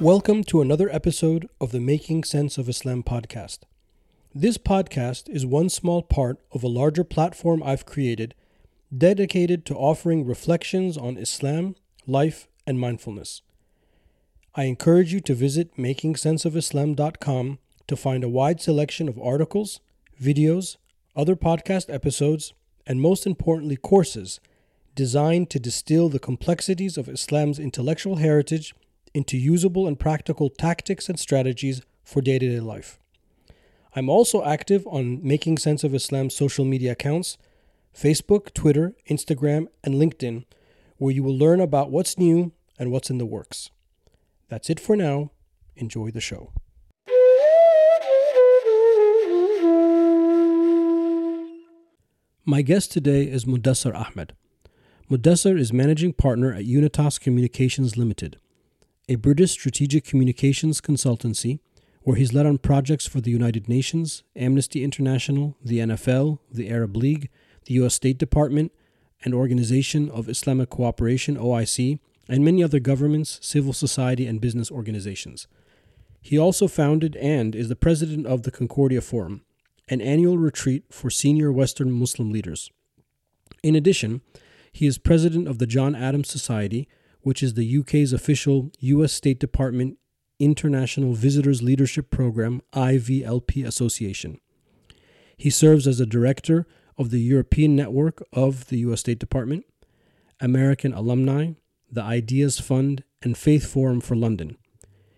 Welcome to another episode of the Making Sense of Islam podcast. This podcast is one small part of a larger platform I've created dedicated to offering reflections on Islam, life, and mindfulness. I encourage you to visit makingsenseofislam.com to find a wide selection of articles, videos, other podcast episodes, and most importantly, courses designed to distill the complexities of Islam's intellectual heritage into usable and practical tactics and strategies for day to day life. I'm also active on Making Sense of Islam's social media accounts Facebook, Twitter, Instagram, and LinkedIn, where you will learn about what's new and what's in the works. That's it for now. Enjoy the show. My guest today is Mudassar Ahmed. Mudassar is managing partner at Unitas Communications Limited, a British strategic communications consultancy where he's led on projects for the United Nations, Amnesty International, the NFL, the Arab League, the U.S. State Department, and Organization of Islamic Cooperation, OIC, and many other governments, civil society, and business organizations. He also founded and is the president of the Concordia Forum, an annual retreat for senior Western Muslim leaders. In addition, he is president of the John Adams Society, which is the UK's official US State Department International Visitors Leadership Program IVLP association. He serves as a director of the European Network of the US State Department, American Alumni, the Ideas Fund, and Faith Forum for London.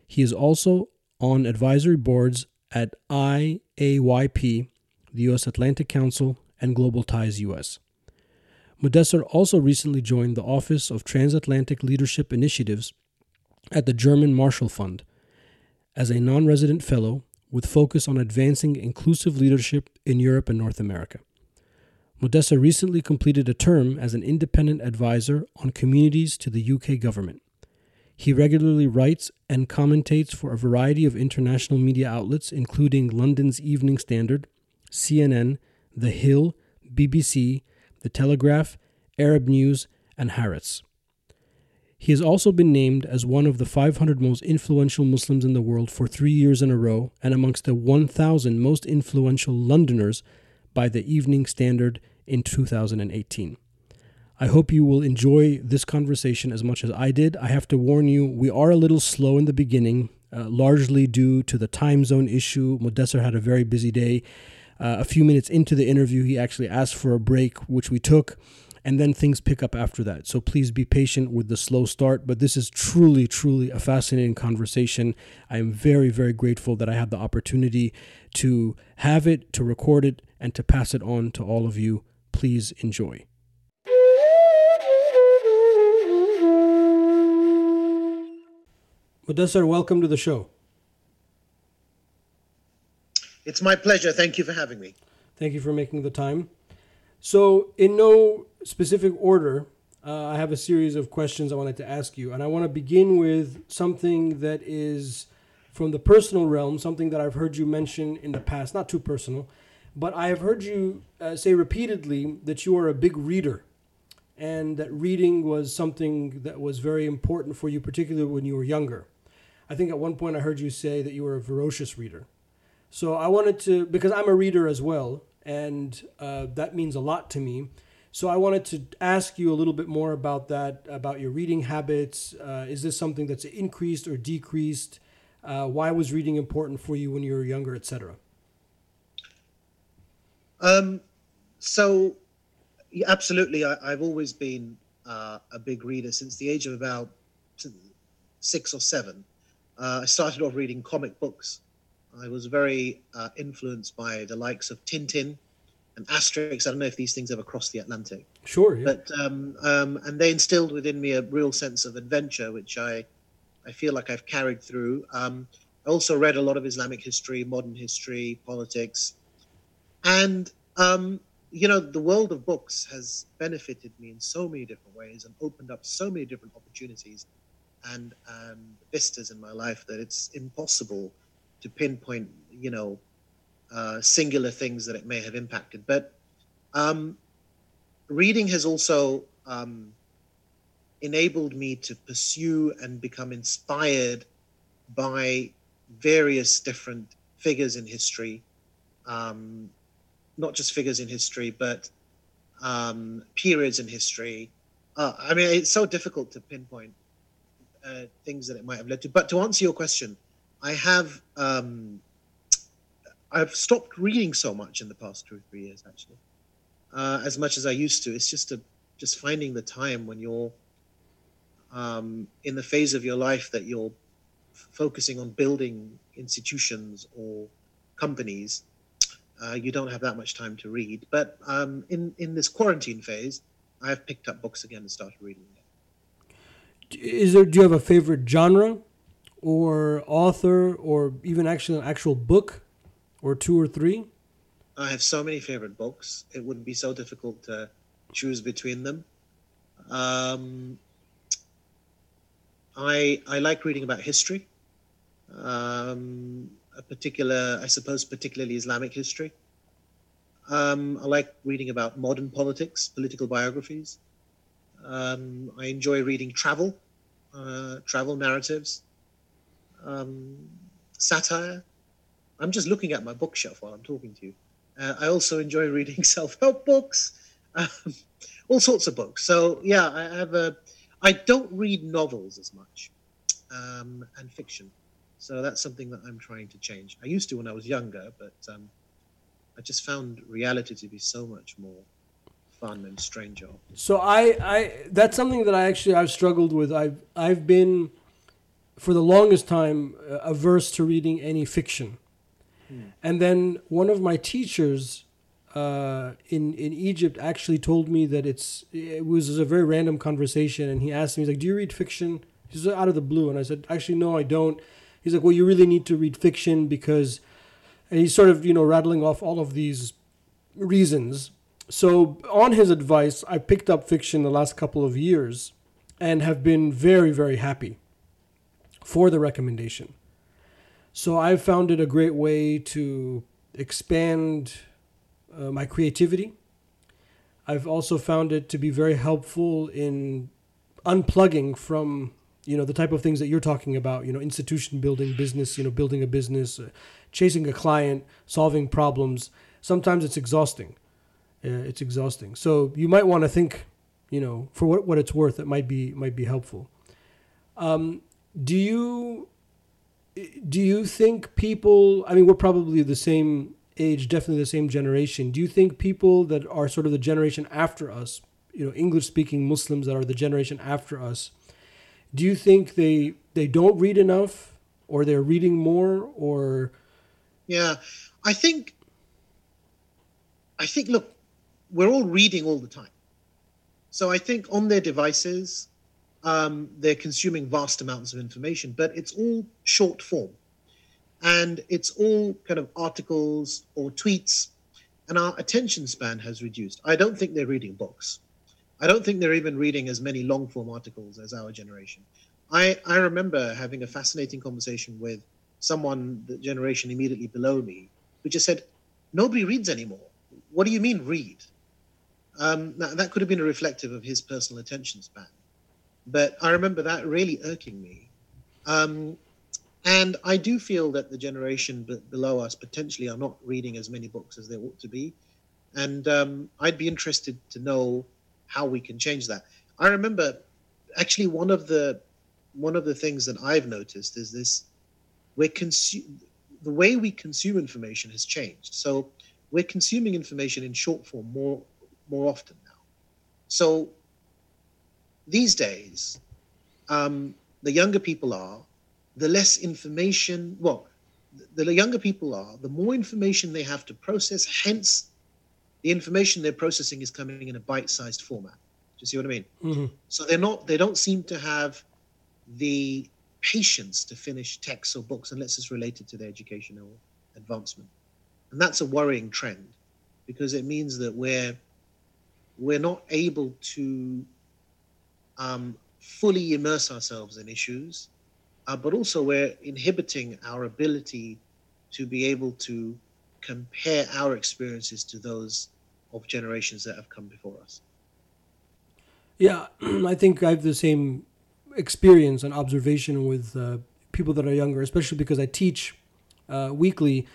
He is also on advisory boards at IAYP, the U.S. Atlantic Council, and Global Ties US. Mudassar also recently joined the Office of Transatlantic Leadership Initiatives at the German Marshall Fund as a non resident fellow with focus on advancing inclusive leadership in Europe and North America. Mudassar recently completed a term as an independent advisor on communities to the UK government. He regularly writes and commentates for a variety of international media outlets, including London's Evening Standard, CNN, The Hill, BBC, The Telegraph, Arab News, and Haaretz. He has also been named as one of the 500 most influential Muslims in the world for three years in a row and amongst the 1,000 most influential Londoners by the Evening Standard in 2018. I hope you will enjoy this conversation as much as I did. I have to warn you, we are a little slow in the beginning, uh, largely due to the time zone issue. Mudassar had a very busy day. Uh, a few minutes into the interview, he actually asked for a break, which we took, and then things pick up after that. So please be patient with the slow start. But this is truly, truly a fascinating conversation. I am very, very grateful that I had the opportunity to have it, to record it, and to pass it on to all of you. Please enjoy. Mudassar, welcome to the show. It's my pleasure. Thank you for having me. Thank you for making the time. So, in no specific order, uh, I have a series of questions I wanted to ask you. And I want to begin with something that is from the personal realm, something that I've heard you mention in the past, not too personal, but I have heard you uh, say repeatedly that you are a big reader and that reading was something that was very important for you, particularly when you were younger. I think at one point I heard you say that you were a voracious reader. So I wanted to, because I'm a reader as well, and uh, that means a lot to me. So I wanted to ask you a little bit more about that, about your reading habits. Uh, is this something that's increased or decreased? Uh, why was reading important for you when you were younger, etc.? Um, so, yeah, absolutely, I, have always been uh, a big reader since the age of about six or seven. Uh, I started off reading comic books. I was very uh, influenced by the likes of Tintin and Asterix. I don't know if these things ever crossed the Atlantic. Sure. Yeah. But um, um, and they instilled within me a real sense of adventure, which I I feel like I've carried through. Um, I also read a lot of Islamic history, modern history, politics, and um, you know the world of books has benefited me in so many different ways and opened up so many different opportunities and and vistas in my life that it's impossible to pinpoint, you know, uh, singular things that it may have impacted. But um, reading has also um, enabled me to pursue and become inspired by various different figures in history, um, not just figures in history, but um, periods in history. Uh, I mean, it's so difficult to pinpoint uh, things that it might have led to. But to answer your question, I have um, I've stopped reading so much in the past two or three years, actually, uh, as much as I used to. It's just a just finding the time when you're um, in the phase of your life that you're f- focusing on building institutions or companies. Uh, you don't have that much time to read. But um, in in this quarantine phase, I've picked up books again and started reading again. Is there? Do you have a favorite genre, or author, or even actually an actual book or two or three? I have so many favorite books. It wouldn't be so difficult to choose between them. Um, I I like reading about history, um, a particular, I suppose, particularly Islamic history. Um, I like reading about modern politics, political biographies. Um, I enjoy reading travel, uh, travel narratives, um, satire. I'm just looking at my bookshelf while I'm talking to you. Uh, I also enjoy reading self-help books, um, all sorts of books. So yeah, I have a. I don't read novels as much, um, and fiction. So that's something that I'm trying to change. I used to when I was younger, but um, I just found reality to be so much more fun and stranger. So I, I that's something that I actually I've struggled with. I've I've been for the longest time uh, averse to reading any fiction. And then one of my teachers uh, in in Egypt actually told me that it's it was a very random conversation, and he asked me, he's like, "Do you read fiction?" He's out of the blue, and I said, "Actually, no, I don't." He's like, "Well, you really need to read fiction because," and he's sort of you know rattling off all of these reasons. So on his advice, I picked up fiction the last couple of years, and have been very very happy for the recommendation. So I've found it a great way to expand uh, my creativity. I've also found it to be very helpful in unplugging from you know the type of things that you're talking about you know institution building business you know building a business uh, chasing a client solving problems sometimes it's exhausting uh, it's exhausting so you might want to think you know for what, what it's worth it might be might be helpful um, do you do you think people i mean we're probably the same age definitely the same generation do you think people that are sort of the generation after us you know english speaking muslims that are the generation after us do you think they they don't read enough or they're reading more or Yeah, I think. I think. Look, we're all reading all the time, so I think on their devices, um, they're consuming vast amounts of information, but it's all short form, and it's all kind of articles or tweets, and our attention span has reduced. I don't think they're reading books. I don't think they're even reading as many long form articles as our generation. I, I remember having a fascinating conversation with someone, the generation immediately below me, who just said, Nobody reads anymore. What do you mean, read? Um, now, that could have been a reflective of his personal attention span. But I remember that really irking me. Um, and I do feel that the generation b- below us potentially are not reading as many books as they ought to be. And um, I'd be interested to know how we can change that. I remember actually one of the one of the things that I've noticed is this we're consu- the way we consume information has changed. So we're consuming information in short form more more often now. So these days, um, the younger people are, the less information. Well, the, the younger people are, the more information they have to process. Hence, the information they're processing is coming in a bite-sized format. Do you see what I mean? mm-hmm. So they're not. They don't seem to have the patience to finish texts or books unless it's related to their educational advancement, and that's a worrying trend because it means that we're we're not able to um, fully immerse ourselves in issues, uh, but also we're inhibiting our ability to be able to compare our experiences to those of generations that have come before us. Yeah, I think I have the same experience and observation with uh, people that are younger, especially because I teach uh, weekly,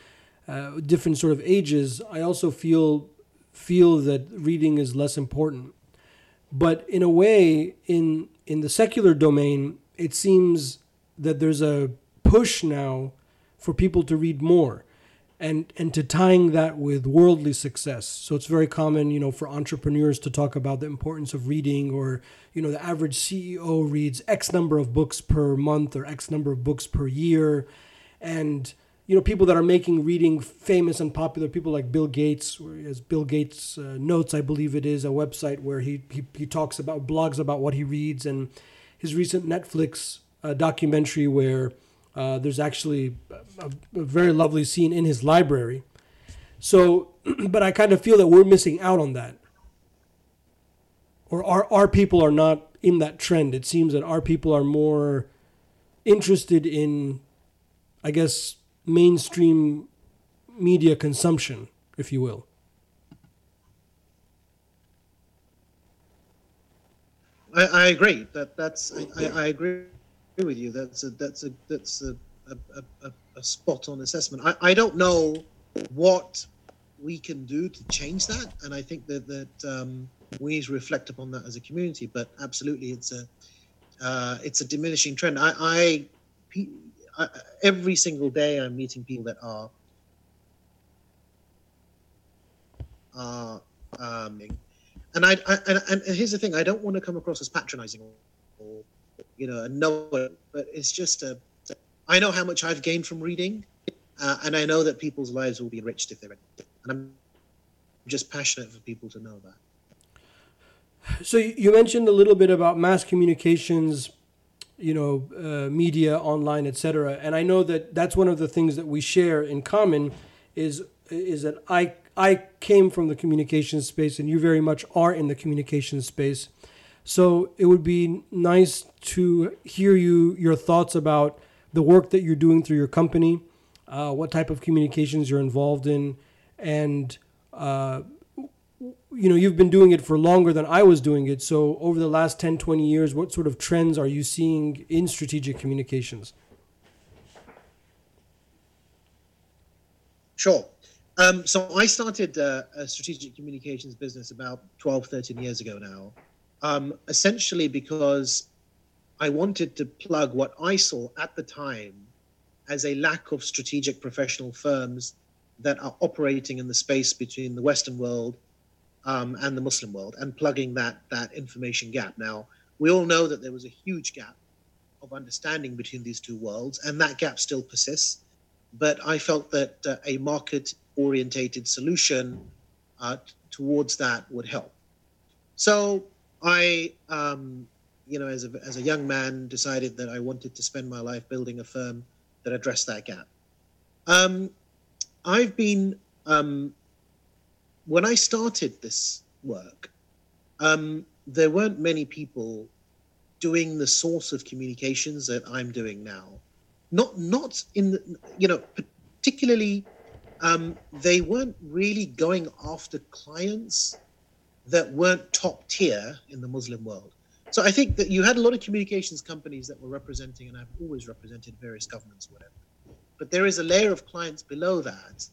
uh, different sort of ages. I also feel feel that reading is less important. But in a way, in in the secular domain, it seems that there's a push now for people to read more and and to tying that with worldly success. So it's very common you know for entrepreneurs to talk about the importance of reading or you know the average ceo reads x number of books per month or x number of books per year. And you know people that are making reading famous and popular people like bill gates where bill gates uh, notes i believe it is a website where he, he he talks about blogs about what he reads and his recent netflix uh, documentary where uh, there's actually a, a, very lovely scene in his library. So, but I kind of feel that we're missing out on that. Or our, our people are not in that trend. It seems that our people are more interested in, I guess, mainstream media consumption, if you will. I, I agree. That that's I, I agree with you. That's a that's a that's a a, a, a spot on assessment. I, I don't know what we can do to change that, and I think that that um, we need to reflect upon that as a community. But absolutely, it's a uh, it's a diminishing trend. I, I, I every single day I'm meeting people that are are um, and I, I and, and here's the thing: I don't want to come across as patronizing or you know, it, but it's just a. I know how much I've gained from reading, uh, and I know that people's lives will be enriched if they're read. And I'm just passionate for people to know that. So you mentioned a little bit about mass communications, you know, uh, media, online, etc. And I know that that's one of the things that we share in common, is is that I I came from the communications space, and you very much are in the communications space. So it would be nice to hear you your thoughts about the work that you're doing through your company, uh, what type of communications you're involved in, and uh, you know you've been doing it for longer than I was doing it. So over the last 10, 20 years, what sort of trends are you seeing in strategic communications? Sure. Um, so I started uh, a strategic communications business about 12, 13 years ago now um, essentially because I wanted to plug what I saw at the time as a lack of strategic professional firms that are operating in the space between the Western world um, and the Muslim world and plugging that that information gap. Now we all know that there was a huge gap of understanding between these two worlds, and that gap still persists. But I felt that uh, a market orientated solution uh, towards that would help. So I, um, you know, as a, as a young man, decided that I wanted to spend my life building a firm that addressed that gap. Um, I've been, um, when I started this work, um, there weren't many people doing the source of communications that I'm doing now. Not, not in the, you know, particularly, um, they weren't really going after clients that weren't top tier in the Muslim world. So I think that you had a lot of communications companies that were representing, and I've always represented various governments, whatever. But there is a layer of clients below that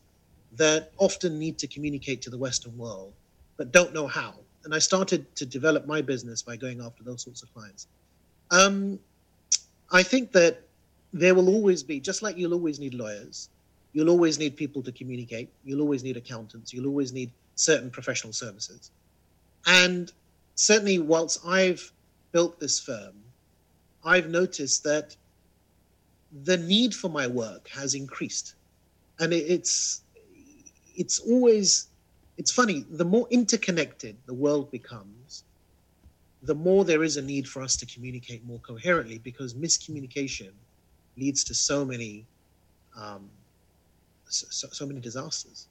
that often need to communicate to the Western world, but don't know how. And I started to develop my business by going after those sorts of clients. Um, I think that there will always be, just like you'll always need lawyers, you'll always need people to communicate, you'll always need accountants, you'll always need certain professional services. And certainly, whilst I've built this firm, I've noticed that the need for my work has increased. And it's it's always it's funny, the more interconnected the world becomes, the more there is a need for us to communicate more coherently because miscommunication leads to so many um, so, so many disasters.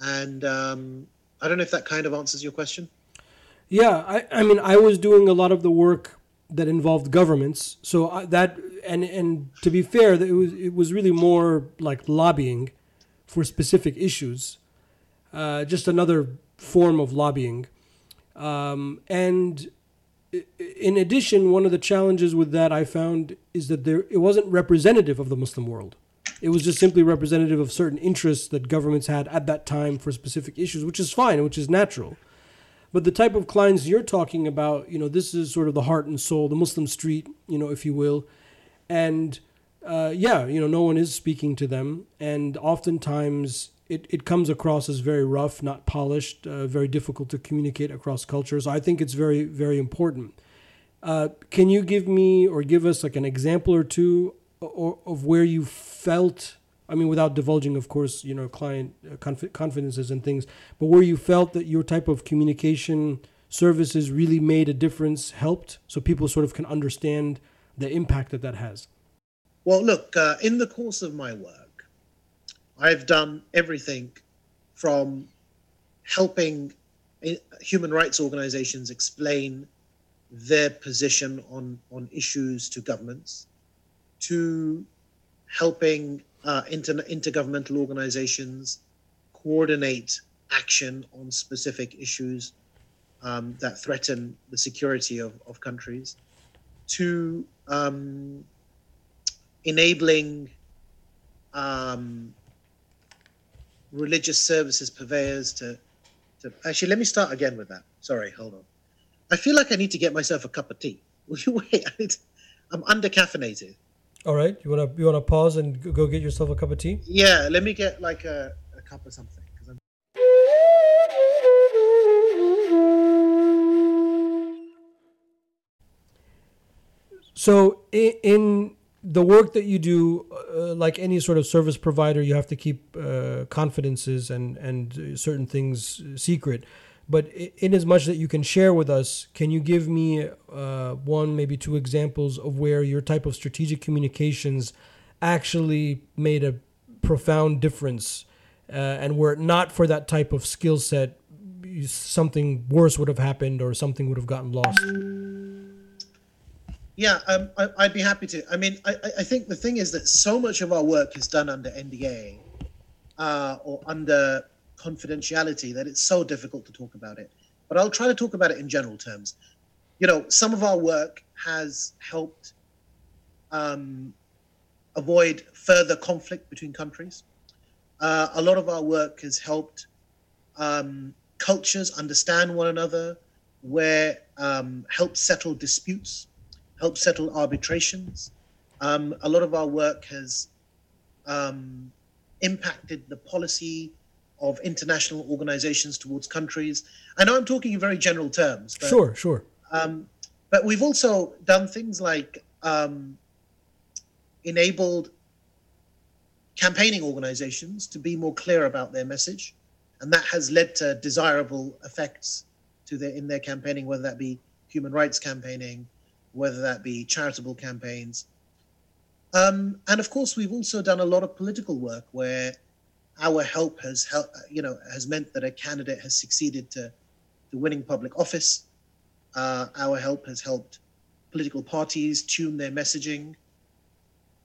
And um, I don't know if that kind of answers your question. Yeah, I, I mean, I was doing a lot of the work that involved governments, so I, that and and to be fair, it was it was really more like lobbying for specific issues, uh, just another form of lobbying, um, and in addition, one of the challenges with that I found is that there it wasn't representative of the Muslim world. It was just simply representative of certain interests that governments had at that time for specific issues, which is fine, which is natural. But the type of clients you're talking about, you know, this is sort of the heart and soul, the Muslim street, you know, if you will. And uh, yeah, you know, no one is speaking to them. And oftentimes it, it comes across as very rough, not polished, uh, very difficult to communicate across cultures. I think it's very, very important. Uh, can you give me or give us like an example or two or, of where you felt I mean, without divulging, of course, you know, client uh, conf- confidences and things, but where you felt that your type of communication services really made a difference, helped, so people sort of can understand the impact that that has? Well, look, uh, in the course of my work, I've done everything from helping uh, human rights organizations explain their position on, on issues to governments, to helping uh, inter- intergovernmental organizations coordinate action on specific issues um, that threaten the security of, of countries, to um, enabling um, religious services purveyors to, to. Actually, let me start again with that. Sorry, hold on. I feel like I need to get myself a cup of tea. Will you wait? I'm under caffeinated. All right, you wanna you wanna pause and go get yourself a cup of tea? Yeah, let me get like a, a cup of something. So in, in the work that you do, uh, like any sort of service provider, you have to keep uh, confidences and and certain things secret. But in as much that you can share with us, can you give me uh, one, maybe two examples of where your type of strategic communications actually made a profound difference, uh, and were it not for that type of skill set, something worse would have happened or something would have gotten lost? Yeah, um, I, would be happy to. I mean, I, I, think the thing is that so much of our work is done under NDA uh, or under confidentiality that it's so difficult to talk about it. But I'll try to talk about it in general terms. You know, some of our work has helped um, avoid further conflict between countries. Uh, a lot of our work has helped um, cultures understand one another, where um, help settle disputes, help settle arbitrations. Um, a lot of our work has um, impacted the policy of international organizations towards countries. I know I'm talking in very general terms. But, sure, sure. Um, but we've also done things like um, enabled campaigning organizations to be more clear about their message, and that has led to desirable effects to their in their campaigning, whether that be human rights campaigning, whether that be charitable campaigns. Um, and of course, we've also done a lot of political work where our help has help, you know has meant that a candidate has succeeded to, to winning public office. Uh, our help has helped political parties tune their messaging.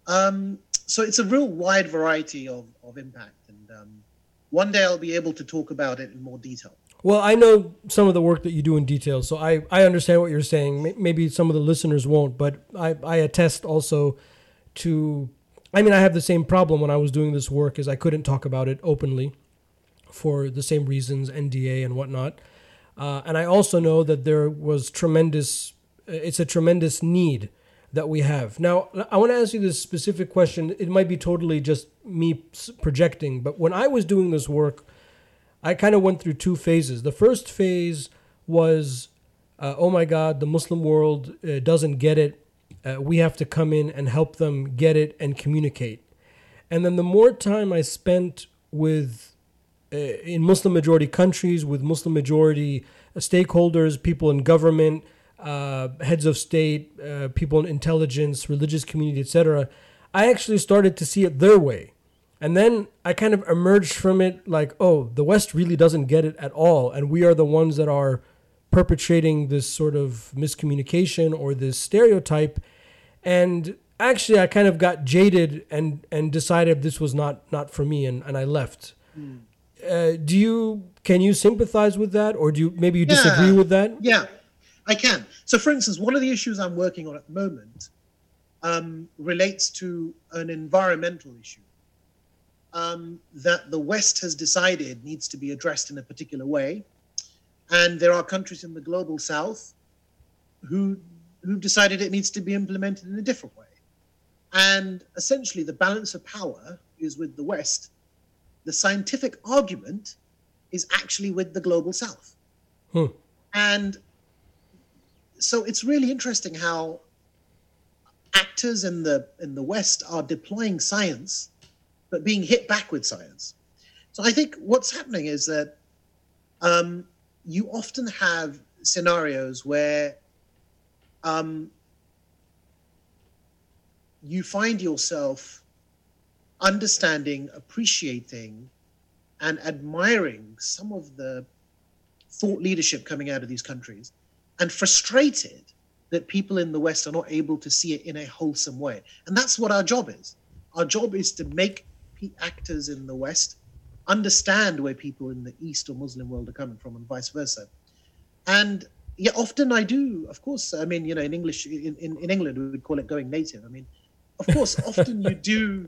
Um, so it's a real wide variety of, of impact, and um, one day I'll be able to talk about it in more detail. Well, I know some of the work that you do in detail, so I, I understand what you're saying. Maybe some of the listeners won't, but I, I attest also to I mean, I have the same problem when I was doing this work, is I couldn't talk about it openly for the same reasons, NDA and whatnot. Uh, and I also know that there was tremendous, it's a tremendous need that we have. Now, I want to ask you this specific question. It might be totally just me projecting, but when I was doing this work, I kind of went through two phases. The first phase was, uh, oh my God, the Muslim world uh, doesn't get it uh, we have to come in and help them get it and communicate. And then the more time I spent with uh, in Muslim majority countries with Muslim majority stakeholders, people in government, uh, heads of state, uh, people in intelligence, religious community, etc., I actually started to see it their way. And then I kind of emerged from it like, oh, the West really doesn't get it at all. And we are the ones that are perpetrating this sort of miscommunication or this stereotype. And actually, I kind of got jaded and, and decided this was not, not for me, and, and I left. Mm. Uh, do you can you sympathize with that, or do you maybe you disagree yeah, with that? Yeah, I can. So, for instance, one of the issues I'm working on at the moment um, relates to an environmental issue um, that the West has decided needs to be addressed in a particular way. And there are countries in the global south who, who've decided it needs to be implemented in a different way. And essentially, the balance of power is with the West. The scientific argument is actually with the global south. Hmm. And so it's really interesting how actors in the in the West are deploying science, but being hit back with science. So I think what's happening is that um, you often have scenarios where um, you find yourself understanding, appreciating, and admiring some of the thought leadership coming out of these countries, and frustrated that people in the West are not able to see it in a wholesome way. And that's what our job is. Our job is to make actors in the West understand where people in the East or Muslim world are coming from, and vice versa. And yeah, often I do, of course. I mean, you know, in English, in, in, in England, we would call it going native. I mean, of course, often you do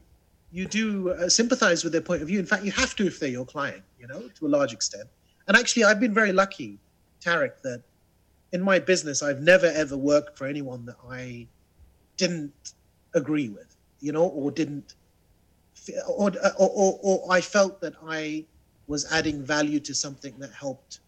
you do uh, sympathize with their point of view. In fact, you have to if they're your client, you know, to a large extent. And actually, I've been very lucky, Tarek, that in my business, I've never ever worked for anyone that I didn't agree with, you know, or didn't, or, or, or, or I felt that I was adding value to something that helped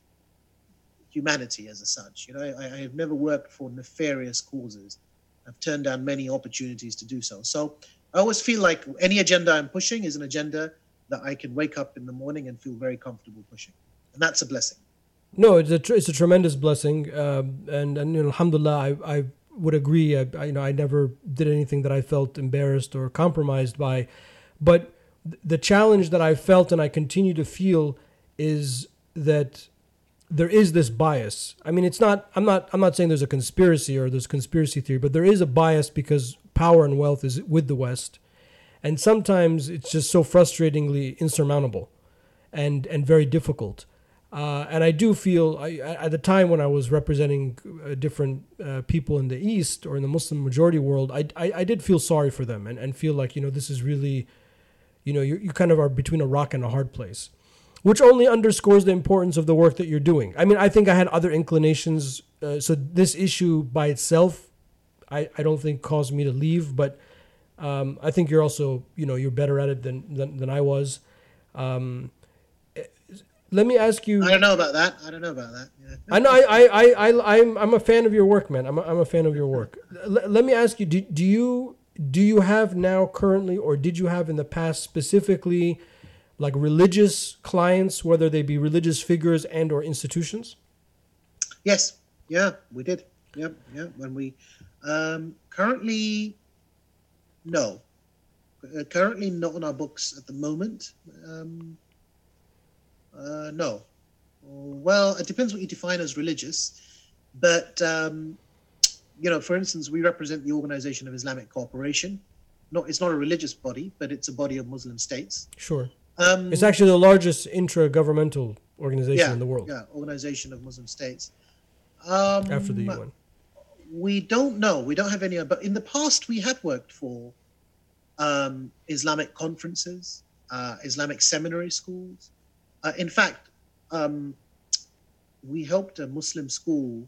humanity as a such. You know, I, I have never worked for nefarious causes. I've turned down many opportunities to do so. So I always feel like any agenda I'm pushing is an agenda that I can wake up in the morning and feel very comfortable pushing, and that's a blessing. No, it's a tr- it's a tremendous blessing, um, and and you know, Alhamdulillah, I, I would agree. I, I, you know I never did anything that I felt embarrassed or compromised by, but the challenge that I felt and I continue to feel is that there is this bias. I mean, it's not. I'm not. I'm not saying there's a conspiracy or there's conspiracy theory, but there is a bias because power and wealth is with the West, and sometimes it's just so frustratingly insurmountable, and and very difficult. Uh, and I do feel I, at the time when I was representing uh, different uh, people in the East or in the Muslim majority world, I, I, I, did feel sorry for them and, and feel like, you know, this is really, you know, you, you kind of are between a rock and a hard place, which only underscores the importance of the work that you're doing. I mean, I think I had other inclinations. Uh, so this issue by itself, I, I don't think caused me to leave, but um, I think you're also, you know, you're better at it than, than, than I was. Um, let me ask you. I don't know about that. I don't know about that. Yeah. I know. I, I, I, I, I'm, I'm a fan of your work, man. I'm a, I'm a fan of your work. L- let me ask you. Do, do you, do you have now currently, or did you have in the past specifically, like religious clients, whether they be religious figures and or institutions? Yes. Yeah, we did. Yep. Yeah. When we, um, currently, no. Uh, currently not on our books at the moment. Um, uh, no. Well, it depends what you define as religious. But, um, you know, for instance, we represent the Organization of Islamic Cooperation. Not, it's not a religious body, but it's a body of Muslim states. Sure. Um, it's actually the largest intra-governmental organization yeah, in the world. Yeah, Organization of Muslim States. Um, After the UN. We don't know. We don't have any. But in the past, we have worked for um, Islamic conferences, uh, Islamic seminary schools, uh, in fact, um, we helped a Muslim school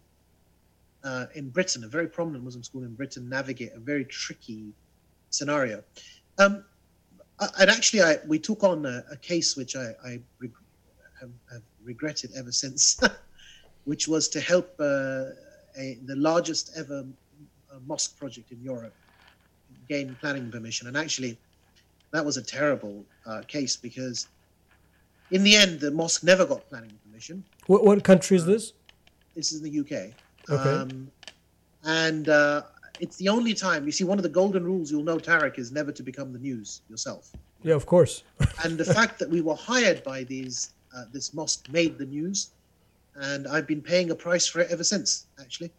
uh, in Britain, a very prominent Muslim school in Britain, navigate a very tricky scenario. Um, and actually, I, we took on a, a case which I, I reg- have, have, regretted ever since, which was to help uh, a, the largest ever uh, mosque project in Europe gain planning permission. And actually, that was a terrible uh, case because in the end, the mosque never got planning permission. What, what country is uh, this? This is the UK. Okay. Um, and uh, it's the only time you see one of the golden rules you'll know, Tarek, is never to become the news yourself. Yeah, of course. and the fact that we were hired by these uh, this mosque made the news, and I've been paying a price for it ever since, actually,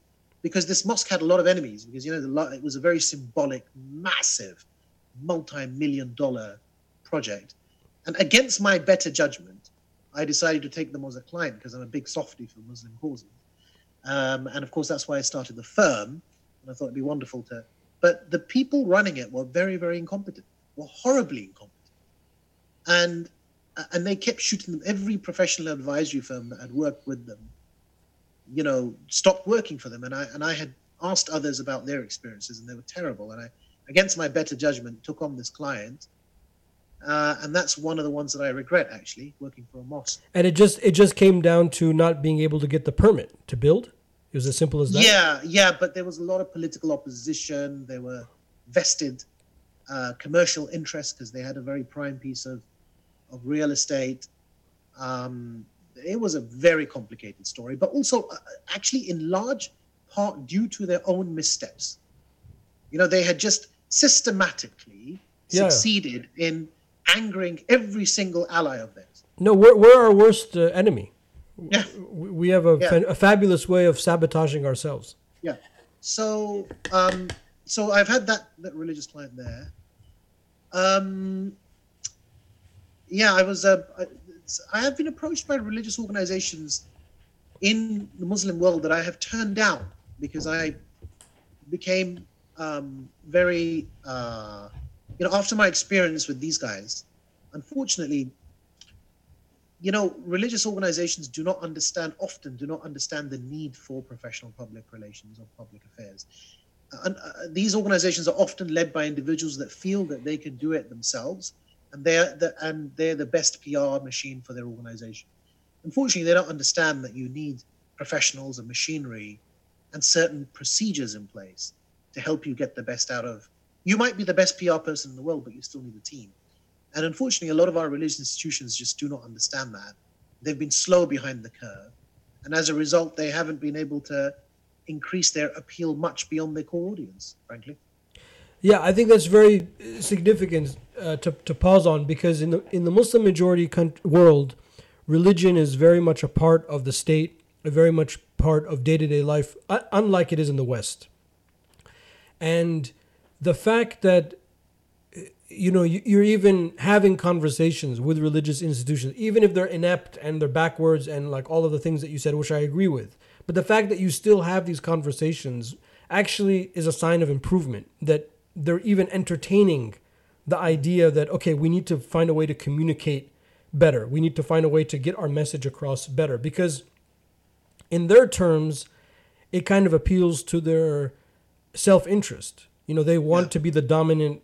because this mosque had a lot of enemies. Because you know, the, it was a very symbolic, massive, multi-million dollar project and against my better judgment, I decided to take them as a client because I'm a big softy for Muslim causes. Um, and of course, that's why I started the firm. And I thought it'd be wonderful to. But the people running it were very, very incompetent, were horribly incompetent. And and they kept shooting them. Every professional advisory firm that had worked with them, you know, stopped working for them. And I and I had asked others about their experiences, and they were terrible. And I, against my better judgment, took on this client. Uh, and that's one of the ones that I regret actually working for a mosque. And it just it just came down to not being able to get the permit to build. It was as simple as that. Yeah, yeah, but there was a lot of political opposition. There were vested uh, commercial interests because they had a very prime piece of of real estate. Um, it was a very complicated story, but also uh, actually in large part due to their own missteps. You know, they had just systematically Yeah. succeeded in angering every single ally of theirs. No, we're we're our worst uh, enemy. Yeah. We have a, Yeah. fa- a fabulous way of sabotaging ourselves. Yeah. So, um, so I've had that, that religious client there. Um, yeah, I was. Uh, I, I have been approached by religious organizations in the Muslim world that I have turned down because I became um, very, uh, you know, after my experience with these guys. Unfortunately, you know, religious organizations do not understand, often do not understand the need for professional public relations or public affairs. And uh, these organizations are often led by individuals that feel that they can do it themselves, and they're the, and they're the best PR machine for their organization. Unfortunately, they don't understand that you need professionals and machinery and certain procedures in place to help you get the best out of. You might be the best PR person in the world, but you still need a team. And unfortunately, a lot of our religious institutions just do not understand that. They've been slow behind the curve. And as a result, they haven't been able to increase their appeal much beyond their core audience, frankly. Yeah, I think that's very uh, significant uh, to, to pause on because in the in the Muslim majority world, religion is very much a part of the state, a very much part of day to day life, unlike it is in the West. And the fact that you know you- you're even having conversations with religious institutions, even if they're inept and they're backwards and like all of the things that you said, which I agree with, but the fact that you still have these conversations actually is a sign of improvement that they're even entertaining the idea that okay we need to find a way to communicate better. We need to find a way to get our message across better. Because in their terms it kind of appeals to their self-interest. You know they want Yeah. to be the dominant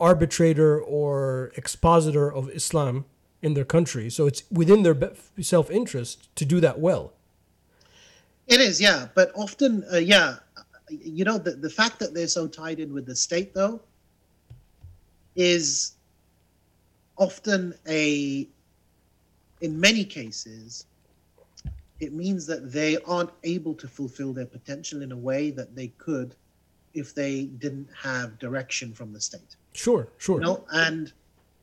arbitrator or expositor of islam in their country so it's within their self-interest to do that well It is, yeah. But often, uh, yeah, you know, the, the fact that they're so tied in with the state, though, is often a, in many cases, it means that they aren't able to fulfill their potential in a way that they could if they didn't have direction from the state. sure sure You know, and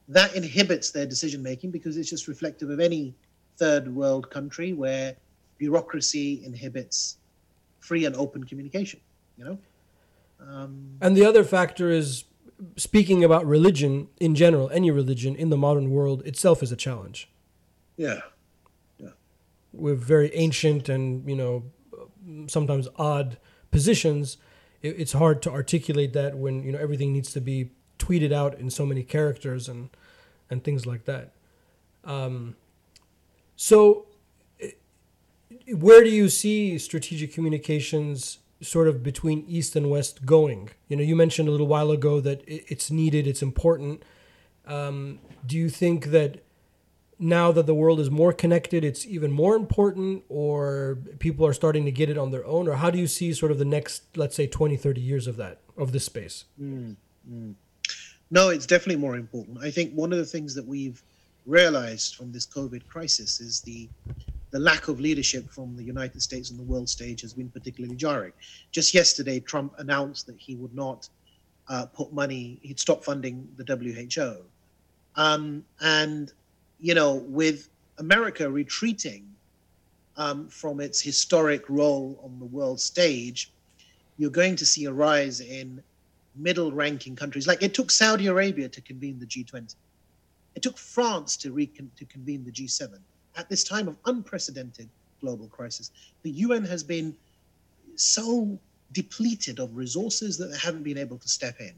that inhibits their decision making because it's just reflective of any third world country where bureaucracy inhibits free and open communication. You know, um, And the other factor is speaking about religion in general, any religion in the modern world itself is a challenge. yeah, With very ancient and, you know, sometimes odd positions, it, it's hard to articulate that when, you know, everything needs to be tweeted out in so many characters and and things like that. Um, so where do you see strategic communications sort of between east and west going you know you mentioned a little while ago that it's needed it's important um, do you think that now that the world is more connected it's even more important or people are starting to get it on their own or how do you see sort of the next let's say 20 30 years of that of this space no, it's definitely more important. I think one of the things that we've realized from this COVID crisis is the the lack of leadership from the United States on the world stage has been particularly jarring. Just yesterday, Trump announced that he would not uh, put money, he'd stop funding the WHO. Um, and, you know, with America retreating um, from its historic role on the world stage, you're going to see a rise in middle ranking countries. Like it took Saudi Arabia to convene the G20, it took France to, recon- to convene the G7 at this time of unprecedented global crisis. The UN has been so depleted of resources that they haven't been able to step in.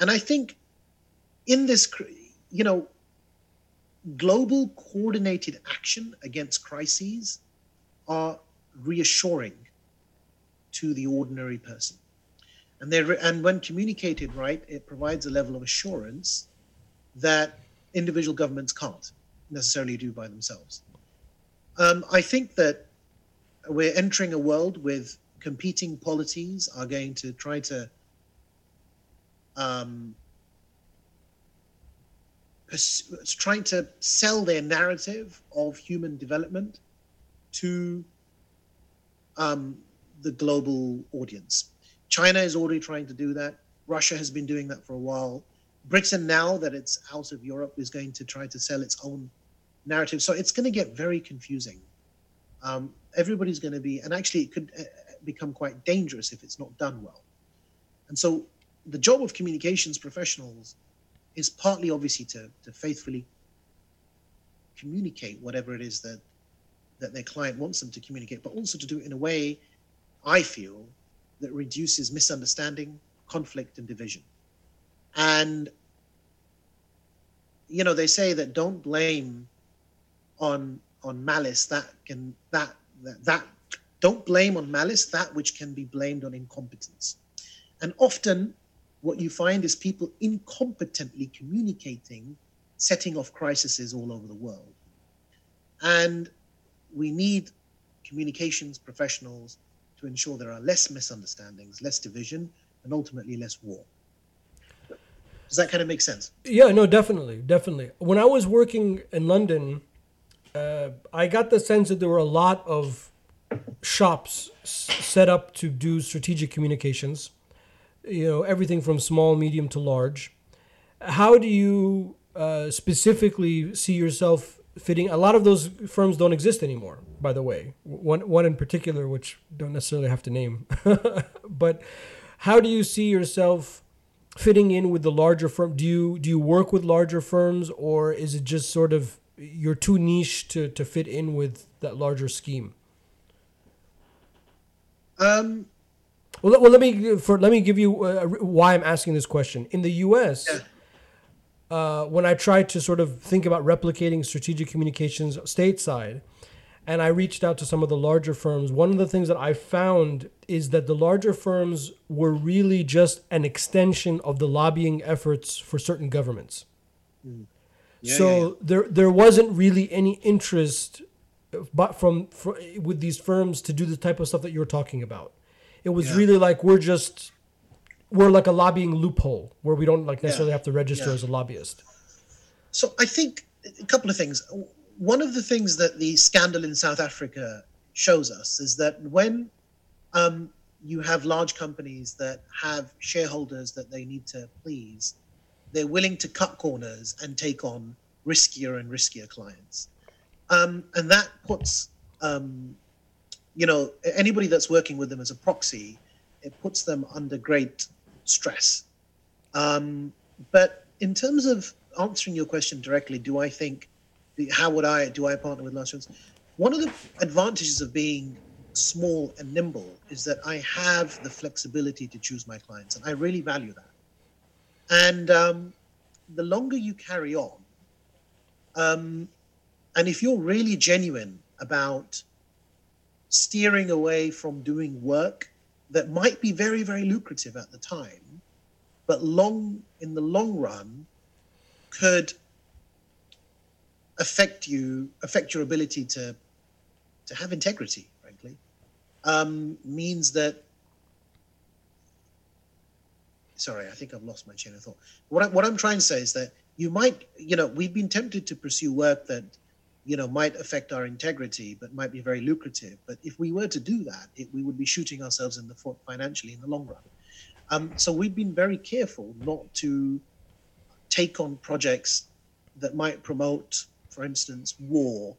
And I think in this, you know, global coordinated action against crises are reassuring to the ordinary person. And and when communicated right, it provides a level of assurance that individual governments can't necessarily do by themselves. Um, I think that we're entering a world with competing polities are going to try to um, trying to sell their narrative of human development to um, the global audience. China is already trying to do that. Russia has been doing that for a while. Britain, now that it's out of Europe, is going to try to sell its own narrative. So it's going to get very confusing. Um, everybody's going to be, and actually, it could uh, become quite dangerous if it's not done well. And so, the job of communications professionals is partly obviously to, to faithfully communicate whatever it is that that their client wants them to communicate, but also to do it in a way, I feel, that reduces misunderstanding, conflict, and division. And you know, they say that don't blame on on malice that can that that, that don't blame on malice that which can be blamed on incompetence. And often what you find is people incompetently communicating, setting off crises all over the world. And we need communications professionals to ensure there are less misunderstandings, less division, and ultimately less war. Does that kind of make sense? Yeah, no, definitely, definitely. When I was working in London, uh, I got the sense that there were a lot of shops set up to do strategic communications you know everything from small, medium to large. How do you uh, specifically see yourself fitting? A lot of those firms don't exist anymore, by the way. One one in particular, which don't necessarily have to name, but how do you see yourself? fitting in with the larger firm do you do you work with larger firms or is it just sort of you're too niche to to fit in with that larger scheme um well, well, let me for let me give you uh, why I'm asking this question. In the U.S., yeah. uh, when I tried to sort of think about replicating strategic communications stateside, and I reached out to some of the larger firms, one of the things that I found is that the larger firms were really just an extension of the lobbying efforts for certain governments. Mm. Yeah, so yeah, there there wasn't really any interest, uh, but from for, with these firms to do the type of stuff that you're talking about. It was yeah. really like we're just we're like a lobbying loophole where we don't like necessarily yeah. have to register yeah. as a lobbyist. So I think a couple of things. One of the things that the scandal in South Africa shows us is that when um, you have large companies that have shareholders that they need to please, they're willing to cut corners and take on riskier and riskier clients. Um, and that puts um, you know, anybody that's working with them as a proxy, it puts them under great stress. Um, but in terms of answering your question directly, do I think, how would I, do I partner with large firms? One of the advantages of being small and nimble is that I have the flexibility to choose my clients, and I really value that. And um, the longer you carry on, um, and if you're really genuine about steering away from doing work that might be very, very lucrative at the time, but long in the long run could affect you, affect your ability to to have integrity, frankly, um, means that. Sorry, I think I've lost my chain of thought. What, I, what I'm trying to say is that you might, you know, we've been tempted to pursue work that you know, might affect our integrity, but might be very lucrative. But if we were to do that, it, we would be shooting ourselves in the foot financially in the long run. Um, so we've been very careful not to take on projects that might promote, for instance, war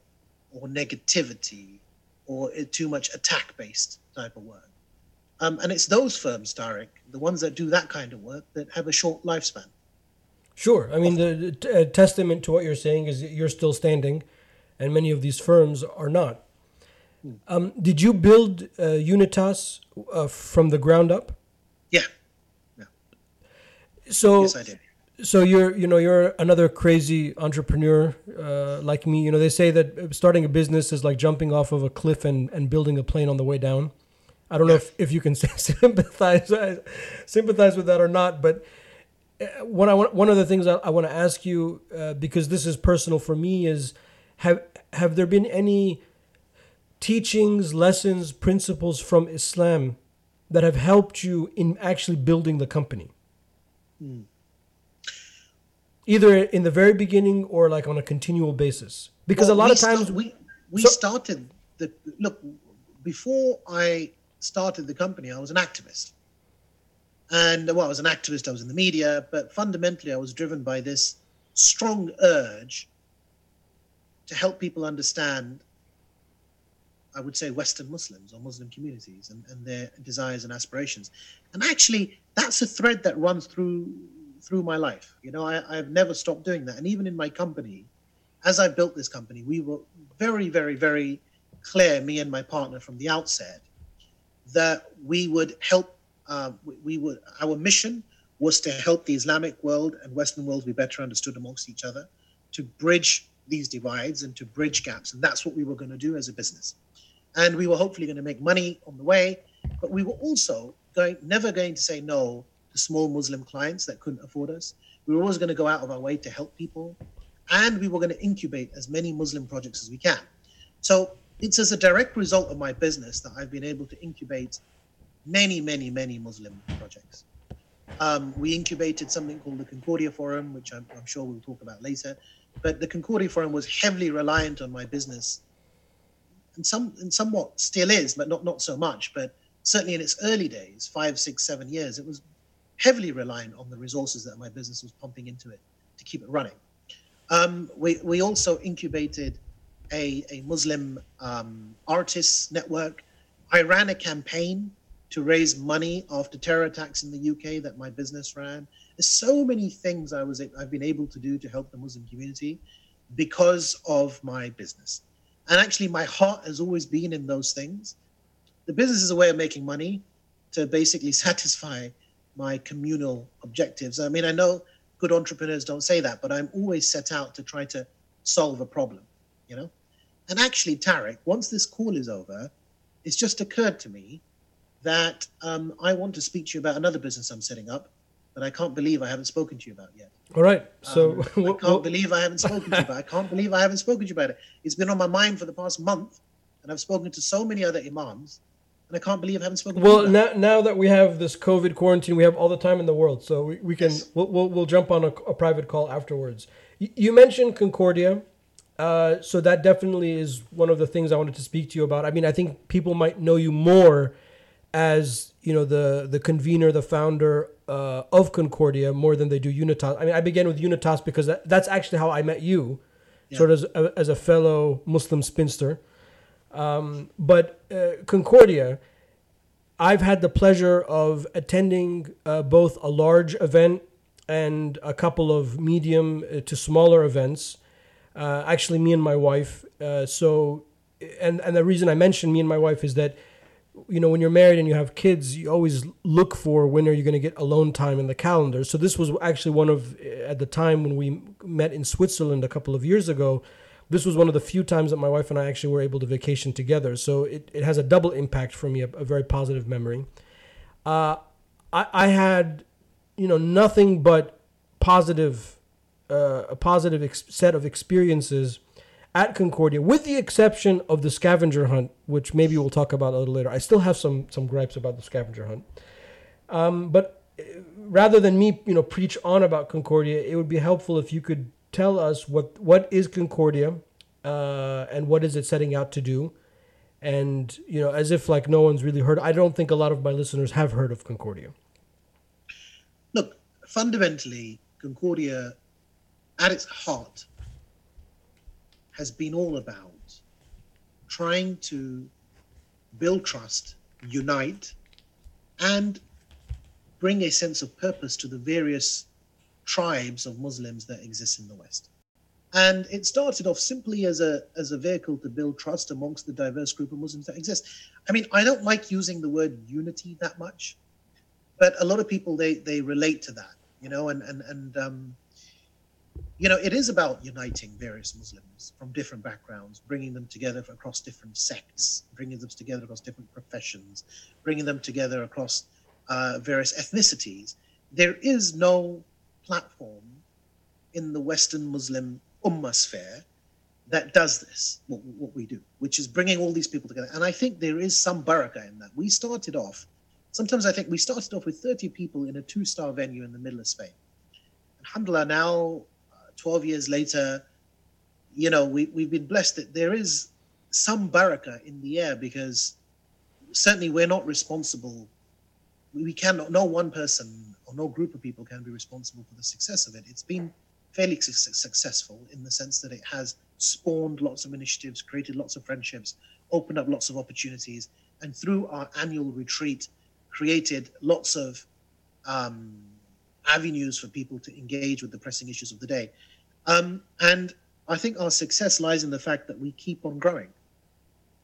or negativity or too much attack-based type of work. Um, and it's those firms, Tarek, the ones that do that kind of work, that have a short lifespan. Sure. I mean, the, the testament to what you're saying is that you're still standing and many of these firms are not. Um, did you build uh, Unitas uh, from the ground up? Yeah. yeah. So yes, I did. So you're, you know, you're another crazy entrepreneur uh, like me. You know, they say that starting a business is like jumping off of a cliff and, and building a plane on the way down. I don't know if, if you can sympathize sympathize with that or not, but uh, one I want, one of the things I, I want to ask you uh, because this is personal for me is have have there been any teachings, lessons, principles from Islam that have helped you in actually building the company? Hmm. Either in the very beginning or like on a continual basis. Because well, a lot of times start, we we so, started the look before I started the company, I was an activist. And well, I was an activist, I was in the media, but fundamentally I was driven by this strong urge to help people understand I would say Western Muslims or Muslim communities and, and their desires and aspirations. And actually, that's a thread that runs through through my life. You know, I, I've never stopped doing that. And even in my company, as I built this company, we were very, very, very clear, me and my partner from the outset, that we would help. Uh, we, we would our mission was to help the Islamic world and Western world be better understood amongst each other, to bridge these divides and to bridge gaps, and that's what we were going to do as a business and we were hopefully going to make money on the way. But we were also going never going to say no to small Muslim clients that couldn't afford us. We were always going to go out of our way to help people, and we were going to incubate as many Muslim projects as we can. So it's as a direct result of my business that I've been able to incubate many, many, many Muslim projects. Um, we incubated something called the Concordia Forum, which I'm, I'm, sure we'll talk about later. But the Concordia Forum was heavily reliant on my business and some and somewhat still is, but not not so much. But certainly in its early days, five, six, seven years, it was heavily reliant on the resources that my business was pumping into it to keep it running. Um, we we also incubated a a Muslim um, artists network. I ran a campaign to raise money after terror attacks in the UK that my business ran. There's so many things I was I've been able to do to help the Muslim community because of my business. And actually, my heart has always been in those things. The business is a way of making money to basically satisfy my communal objectives. I mean, I know good entrepreneurs don't say that, but I'm always set out to try to solve a problem, you know? And actually, Tarek, once this call is over, it's just occurred to me that um, I want to speak to you about another business I'm setting up that I can't believe I haven't spoken to you about yet. All right. So um, I can't believe I haven't spoken to you about. It. I can't believe I haven't spoken to you about it. It's been on my mind for the past month, and I've spoken to so many other imams, and I can't believe I haven't spoken. Well, now now that we have this COVID quarantine, we have all the time in the world, so we, we can yes. we'll, we'll, we'll jump on a, a, private call afterwards. You, you mentioned Concordia. Uh, so that definitely is one of the things I wanted to speak to you about. I mean, I think people might know you more as you know the the convener, the founder uh, of Concordia more than they do Unitas. I mean, I began with Unitas because that, that's actually how I met you, yeah. sort of as a, as a, fellow Muslim spinster. Um, but uh, Concordia, I've had the pleasure of attending uh, both a large event and a couple of medium uh, to smaller events. Uh, actually, me and my wife. Uh, so, and and the reason I mention me and my wife is that you know when you're married and you have kids you always look for when are you going to get alone time in the calendar. So this was actually one of at the time when we met in switzerland a couple of years ago this was one of the few times that my wife and i actually were able to vacation together. So it, it has a double impact for me a, a very positive memory. Uh, I, I had you know nothing but positive uh, a positive ex- set of experiences at Concordia, with the exception of the scavenger hunt, which maybe we'll talk about a little later. I still have some some gripes about the scavenger hunt. Um, but uh, rather than me, you know, preach on about Concordia, it would be helpful if you could tell us what what is Concordia, uh, and what is it setting out to do, and you know, as if like no one's really heard. I don't think a lot of my listeners have heard of Concordia. Look, fundamentally, Concordia, at its heart, has been all about trying to build trust, unite, and bring a sense of purpose to the various tribes of Muslims that exist in the West. And it started off simply as a as a vehicle to build trust amongst the diverse group of Muslims that exist. I mean, I don't like using the word unity that much, but a lot of people they they relate to that, you know, and and and um, you know, it is about uniting various Muslims from different backgrounds, bringing them together across different sects, bringing them together across different professions, bringing them together across uh, various ethnicities. There is no platform in the Western Muslim ummah sphere that does this, what, what, we do, which is bringing all these people together. And I think there is some barakah in that. We started off, sometimes I think we started off with 30 people in a two star venue in the middle of Spain. Alhamdulillah, now, 12 years later, you know, we, we've been blessed that there is some barakah in the air because certainly we're not responsible. We cannot, no one person or no group of people can be responsible for the success of it. It's been fairly su- successful in the sense that it has spawned lots of initiatives, created lots of friendships, opened up lots of opportunities, and through our annual retreat, created lots of um, avenues for people to engage with the pressing issues of the day. Um, and I think our success lies in the fact that we keep on growing.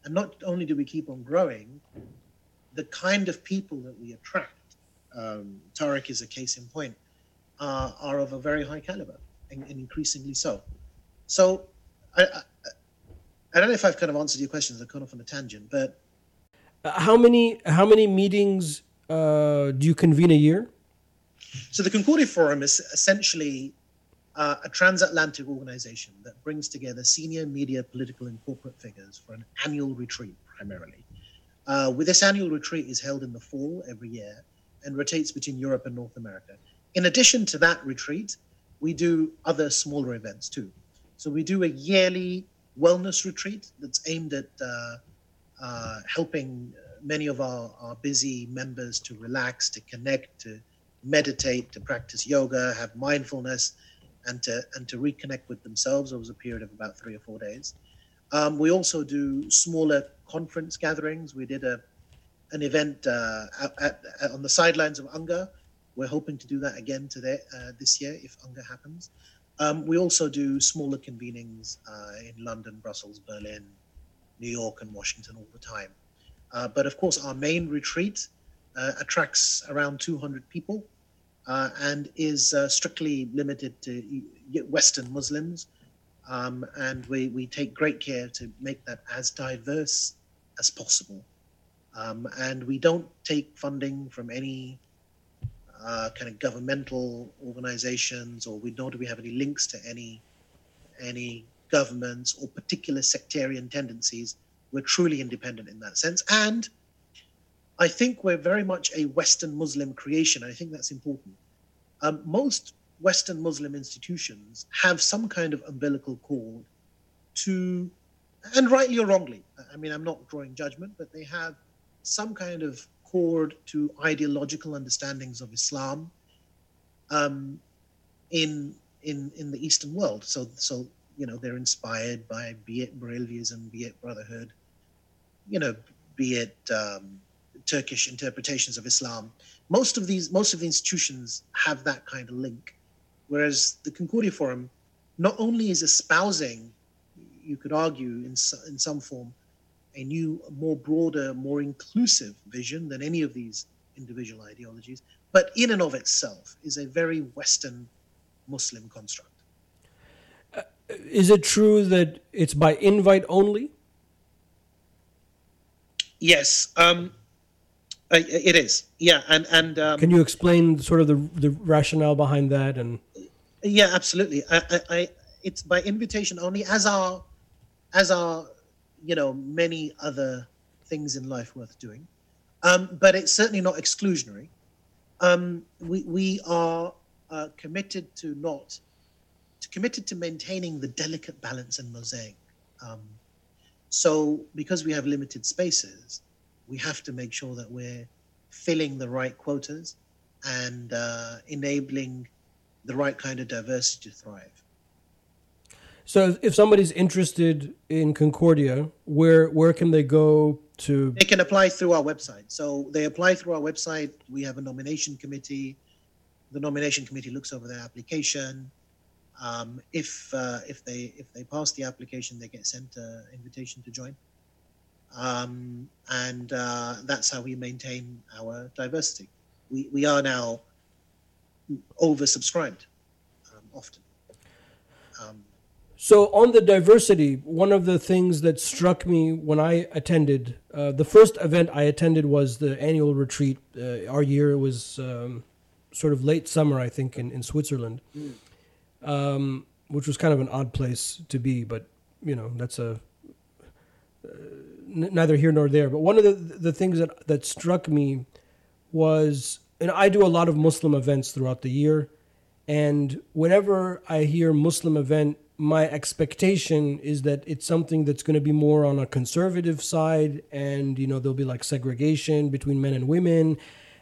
And not only do we keep on growing, the kind of people that we attract, um, Tarek is a case in point, uh, are of a very high caliber and, and increasingly so. So I, I, I, don't know if I've kind of answered your questions. I've gone off on a tangent, but uh, how many how many meetings uh, do you convene a year? So the Concordia Forum is essentially uh, a transatlantic organization that brings together senior media, political, and corporate figures for an annual retreat, primarily. Uh, with this annual retreat is held in the fall every year and rotates between Europe and North America. In addition to that retreat, we do other smaller events too. So we do a yearly wellness retreat that's aimed at uh, uh, helping many of our, our busy members to relax, to connect, to meditate, to practice yoga, have mindfulness, and to and to reconnect with themselves over a period of about three or four days. Um, we also do smaller conference gatherings. We did a an event uh, at, at, on the sidelines of UNGA we're hoping to do that again today uh, this year if UNGA happens. Um, we also do smaller convenings uh, in London, Brussels, Berlin, New York, and Washington all the time. Uh, but of course, our main retreat uh, attracts around 200 people uh, and is uh, strictly limited to Western Muslims. Um, and we, we take great care to make that as diverse as possible. Um, and we don't take funding from any uh, kind of governmental organizations, or we nor do we have any links to any any governments or particular sectarian tendencies. We're truly independent in that sense, and I think we're very much a Western Muslim creation. I think that's important. Um, most Western Muslim institutions have some kind of umbilical cord to, and rightly or wrongly, I mean, I'm not drawing judgment, but they have some kind of cord to ideological understandings of Islam um, in in in the Eastern world. So so you know they're inspired by be it Barelvism, be it Brotherhood, you know, be it um, Turkish interpretations of Islam. Most of these most of the institutions have that kind of link, whereas the Concordia Forum not only is espousing, you could argue in in some form a new, more broader, more inclusive vision than any of these individual ideologies, but in and of itself is a very Western Muslim construct. Uh, is it true that it's by invite only? Yes, um, uh, it is. Yeah, and and um, can you explain sort of the the rationale behind that? And yeah, absolutely. I, I, I it's by invitation only, as are, as are, you know many other things in life worth doing, um, but it's certainly not exclusionary. Um, we we are uh, committed to not to committed to maintaining the delicate balance and mosaic. Um, so because we have limited spaces, we have to make sure that we're filling the right quotas and uh, enabling the right kind of diversity to thrive. So if somebody's interested in Concordia, where where can they go to? They can apply through our website. So they apply through our website. We have a nomination committee. The nomination committee looks over their application. Um, if uh, if they if they pass the application, they get sent an invitation to join, um, and uh, that's how we maintain our diversity. We we are now oversubscribed um, often. Um, so on the diversity, one of the things that struck me when I attended uh, the first event I attended was the annual retreat. Uh, our year was um, sort of late summer, I think, in in Switzerland, mm. um, which was kind of an odd place to be. But you know, that's a uh, neither here nor there. But one of the the things that that struck me was, and I do a lot of Muslim events throughout the year, and whenever I hear Muslim event my expectation is that it's something that's going to be more on a conservative side and you know there'll be like segregation between men and women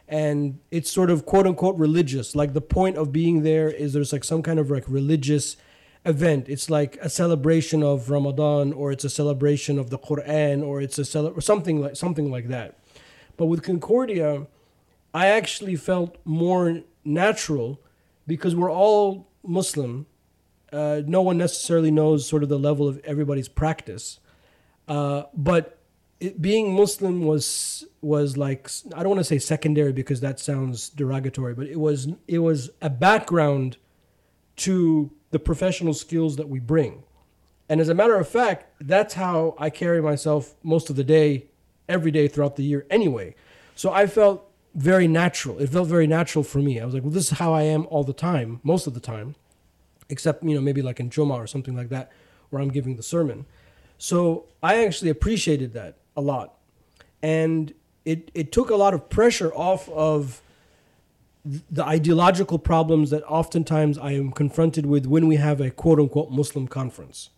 and it's sort of quote unquote religious like the point of being there is there's like some kind of like religious event. It's like a celebration of ramadan or it's a celebration of the quran or it's a cele- or something like something like that. But with concordia i actually felt more natural because we're all muslim. Uh, no one necessarily knows sort of the level of everybody's practice. Uh, but it, being Muslim was was like I don't want to say secondary because that sounds derogatory, but it was it was a background to the professional skills that we bring. And as a matter of fact, that's how I carry myself most of the day, every day throughout the year anyway. So I felt very natural. It felt very natural for me. I was like, well, this is how I am all the time, most of the time except you know maybe like in Juma or something like that, where I'm giving the sermon. So I actually appreciated that a lot, and it it took a lot of pressure off of the ideological problems that oftentimes I am confronted with when we have a quote unquote Muslim conference.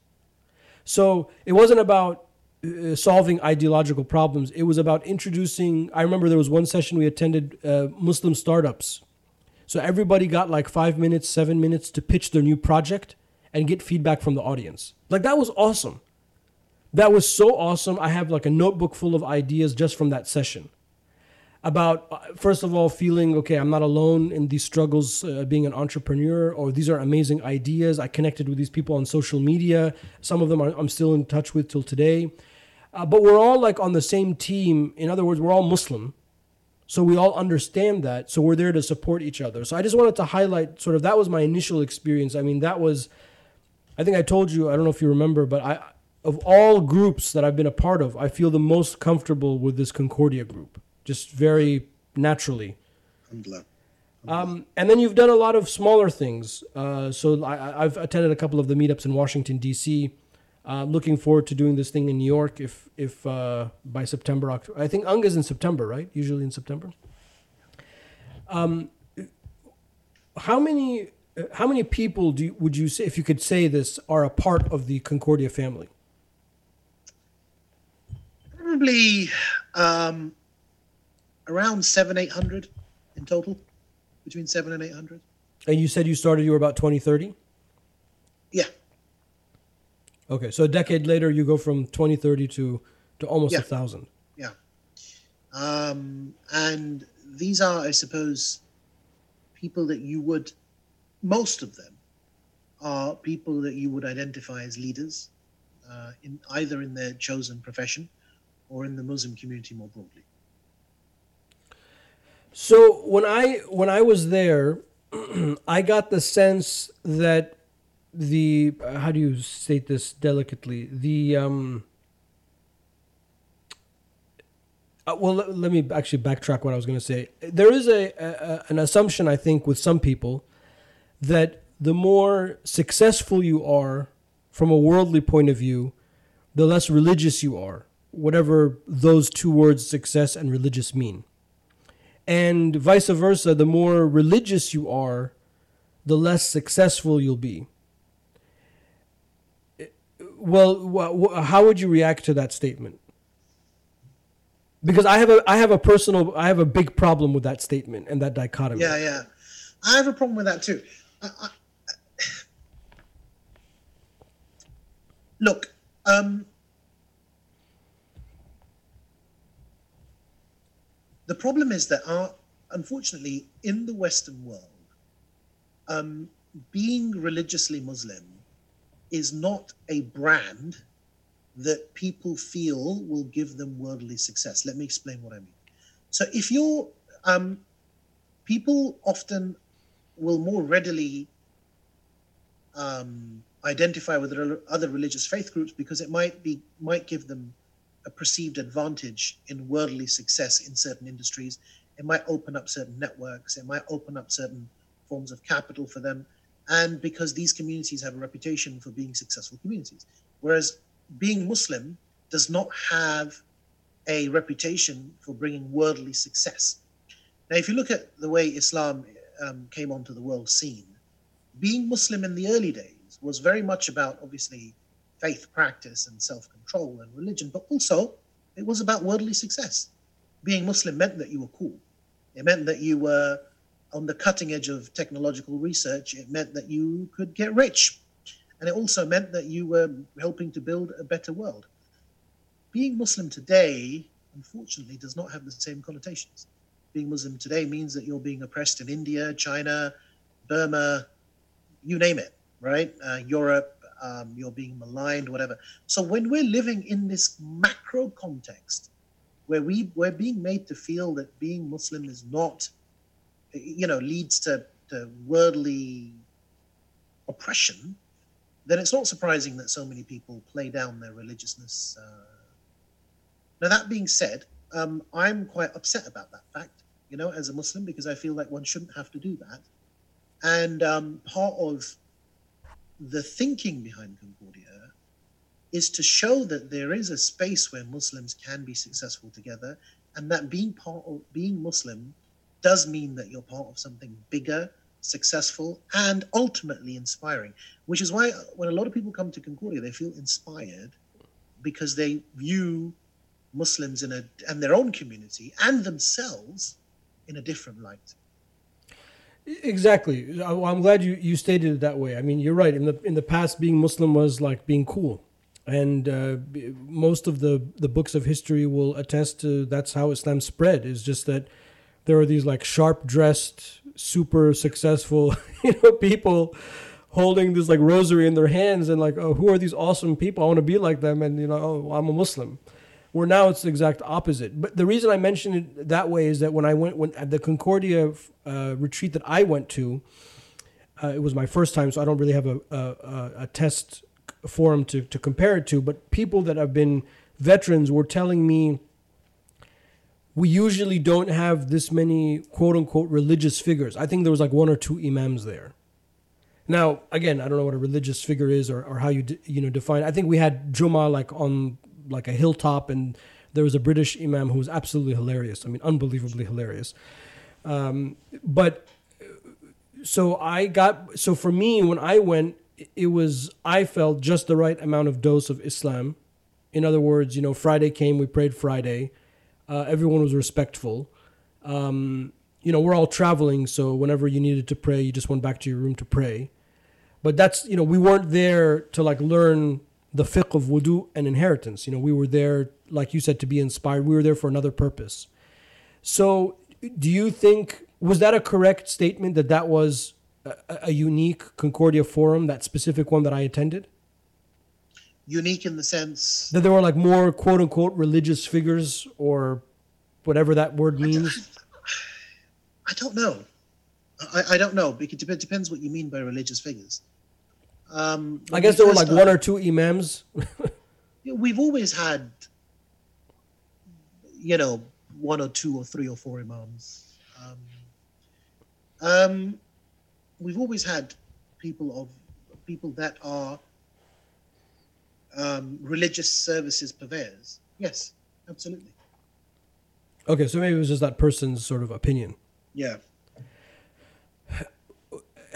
So it wasn't about uh, solving ideological problems. It was about introducing. I remember there was one session we attended uh, Muslim startups so everybody got like five minutes, seven minutes to pitch their new project and get feedback from the audience. Like that was awesome. That was so awesome. I have like a notebook full of ideas just from that session. About, uh, first of all, feeling okay, I'm not alone in these struggles uh, being an entrepreneur, or these are amazing ideas. I connected with these people on social media. Some of them are, I'm still in touch with till today. Uh, but we're all like on the same team. In other words, we're all Muslim so we all understand that. So we're there to support each other. So I just wanted to highlight sort of that was my initial experience. I mean, that was, I think I told you, I don't know if you remember, but I, of all groups that I've been a part of, I feel the most comfortable with this Concordia group, just very naturally. Um, and then you've done a lot of smaller things. Uh, so I, I've attended a couple of the meetups in Washington, D.C. Uh, looking forward to doing this thing in New York if if uh, by September October. I think UNG is in September, right? Usually in September. Um, how many how many people do you, would you say if you could say this are a part of the Concordia family? Probably um, around seven eight hundred in total, between seven and eight hundred. And you said you started you were about 2030? Yeah. Okay, so a decade later, you go from 2030 to, to almost a Yeah. thousand. Yeah. Um, and these are, I suppose, people that you would, most of them are people that you would identify as leaders uh, in either in their chosen profession or in the Muslim community more broadly. So when I when I was there, I got the sense that the how do you state this delicately? The um. Uh, well, let, let me actually backtrack what I was going to say. There is a, a an assumption I think with some people that the more successful you are from a worldly point of view, the less religious you are, whatever those two words success and religious mean. And vice versa, the more religious you are, the less successful you'll be. Well, how would you react to that statement? Because I have a I have a personal I have a big problem with that statement and that dichotomy. Yeah, yeah. I have a problem with that too. I, I, look, um, the problem is that our, unfortunately, in the Western world, um, being religiously Muslim is not a brand that people feel will give them worldly success. Let me explain what I mean. So if you're um, people often will more readily um, identify with other religious faith groups because it might be might give them a perceived advantage in worldly success in certain industries. It might open up certain networks. It might open up certain forms of capital for them, and because these communities have a reputation for being successful communities, whereas being Muslim does not have a reputation for bringing worldly success. Now, if you look at the way Islam um, came onto the world scene, being Muslim in the early days was very much about obviously faith practice and self control and religion, but also it was about worldly success. Being Muslim meant that you were cool, it meant that you were on the cutting edge of technological research, it meant that you could get rich. And it also meant that you were helping to build a better world. Being Muslim today, unfortunately, does not have the same connotations being Muslim today means that you're being oppressed in India, China, Burma, you name it, right? Uh, Europe, um, you're being maligned, whatever. So when we're living in this macro context, where we we're being made to feel that being Muslim is not, you know, leads to, to worldly oppression, then it's not surprising that so many people play down their religiousness. Uh... Now that being said, um, I'm quite upset about that fact you know, as a Muslim, because I feel like one shouldn't have to do that. And um, part of the thinking behind Concordia is to show that there is a space where Muslims can be successful together, and that being part of being Muslim does mean that you're part of something bigger, successful, and ultimately inspiring. Which is why when a lot of people come to Concordia, they feel inspired because they view Muslims in a and their own community and themselves in a different light. Exactly. I'm glad you, you stated it that way. I mean, you're right. In the in the past, being Muslim was like being cool, and uh, most of the the books of history will attest to that's how Islam spread. Is just that there are these like sharp dressed, super successful, you know, people holding this like rosary in their hands and like, oh, who are these awesome people? I want to be like them, and you know, oh, I'm a Muslim. Where now it's the exact opposite. But the reason I mentioned it that way is that when I went when at the Concordia uh, retreat that I went to, uh, it was my first time, so I don't really have a a, a test forum to, to compare it to. But people that have been veterans were telling me we usually don't have this many quote unquote religious figures. I think there was like one or two imams there. Now, again, I don't know what a religious figure is or, or how you de, you know define. I think we had Juma like on like a hilltop, and there was a British imam who was absolutely hilarious. I mean, unbelievably hilarious. Um, but so I got so for me when I went, it was I felt just the right amount of dose of Islam. In other words, you know, Friday came, we prayed Friday. Uh, everyone was respectful. Um, you know, we're all traveling, so whenever you needed to pray, you just went back to your room to pray. But that's you know, we weren't there to like learn the fiqh of wudu and inheritance. You know, we were there, like you said, to be inspired. We were there for another purpose. So, do you think was that a correct statement that that was a, a unique Concordia forum, that specific one that I attended? Unique in the sense that there were like more quote unquote religious figures or whatever that word means. I don't know. I, I don't know because it depends what you mean by religious figures. Um, I guess there were like one or two imams. we've always had, you know, one or two or three or four imams. Um, um, we've always had people of people that are um, religious services purveyors. Yes, absolutely. Okay, so maybe it was just that person's sort of opinion. Yeah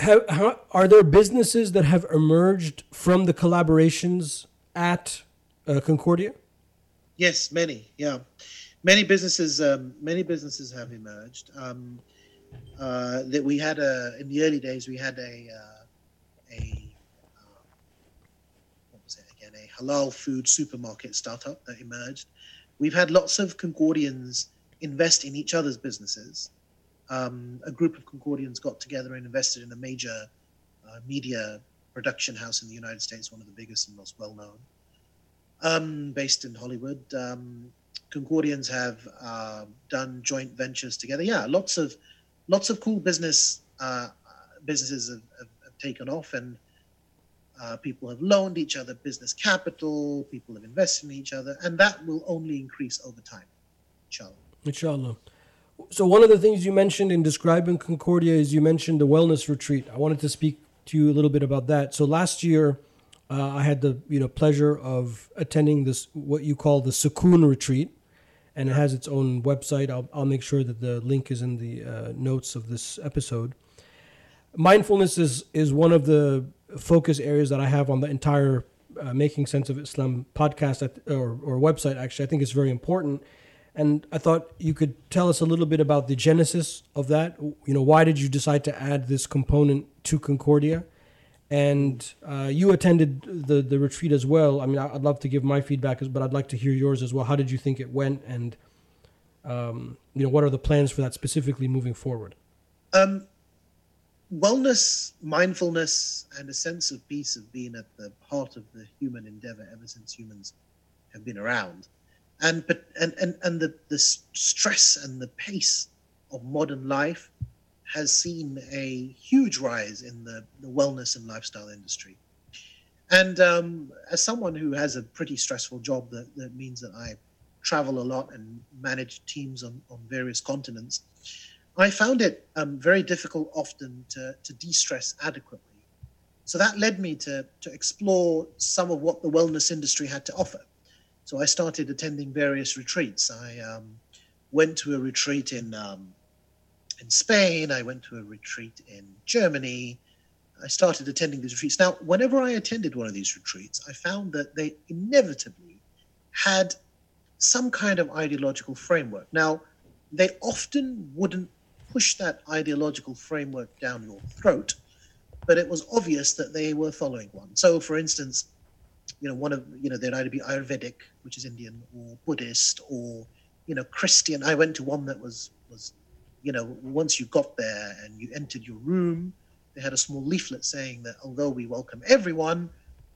have, how, are there businesses that have emerged from the collaborations at uh, Concordia? Yes, many. Yeah, many businesses. Um, many businesses have emerged. Um, uh, that we had a in the early days. We had a uh, a uh, what was it again? A halal food supermarket startup that emerged. We've had lots of Concordians invest in each other's businesses um, a group of Concordians got together and invested in a major uh, media production house in the United States, one of the biggest and most well known, um, based in Hollywood. Um, Concordians have uh, done joint ventures together. Yeah, lots of lots of cool business uh, businesses have, have, have, taken off, and uh, people have loaned each other business capital. People have invested in each other, and that will only increase over time. Inshallah. Inshallah. So one of the things you mentioned in describing Concordia is you mentioned the wellness retreat. I wanted to speak to you a little bit about that. So last year, uh, I had the you know pleasure of attending this what you call the Sukoon retreat, and it has its own website. I'll, I'll make sure that the link is in the uh, notes of this episode. Mindfulness is is one of the focus areas that I have on the entire uh, Making Sense of Islam podcast at, or, or website. Actually, I think it's very important. And I thought you could tell us a little bit about the genesis of that. You know, why did you decide to add this component to Concordia? And uh, you attended the the retreat as well. I mean, I'd love to give my feedback, but I'd like to hear yours as well. How did you think it went, and um, you know, what are the plans for that specifically moving forward? Um, wellness, mindfulness, and a sense of peace have been at the heart of the human endeavor ever since humans have been around. And but and and, and the, the stress and the pace of modern life has seen a huge rise in the, the wellness and lifestyle industry. And um, as someone who has a pretty stressful job that, that means that I travel a lot and manage teams on, on various continents, I found it um, very difficult often to, to de stress adequately. So that led me to, to explore some of what the wellness industry had to offer. So I started attending various retreats. I um, went to a retreat in um, in Spain. I went to a retreat in Germany. I started attending these retreats. Now, whenever I attended one of these retreats, I found that they inevitably had some kind of ideological framework. Now, they often wouldn't push that ideological framework down your throat, but it was obvious that they were following one. So, for instance, you know, one of you know, they'd either be Ayurvedic, which is Indian, or Buddhist, or you know, Christian. I went to one that was was you know, once you got there and you entered your room, they had a small leaflet saying that although we welcome everyone,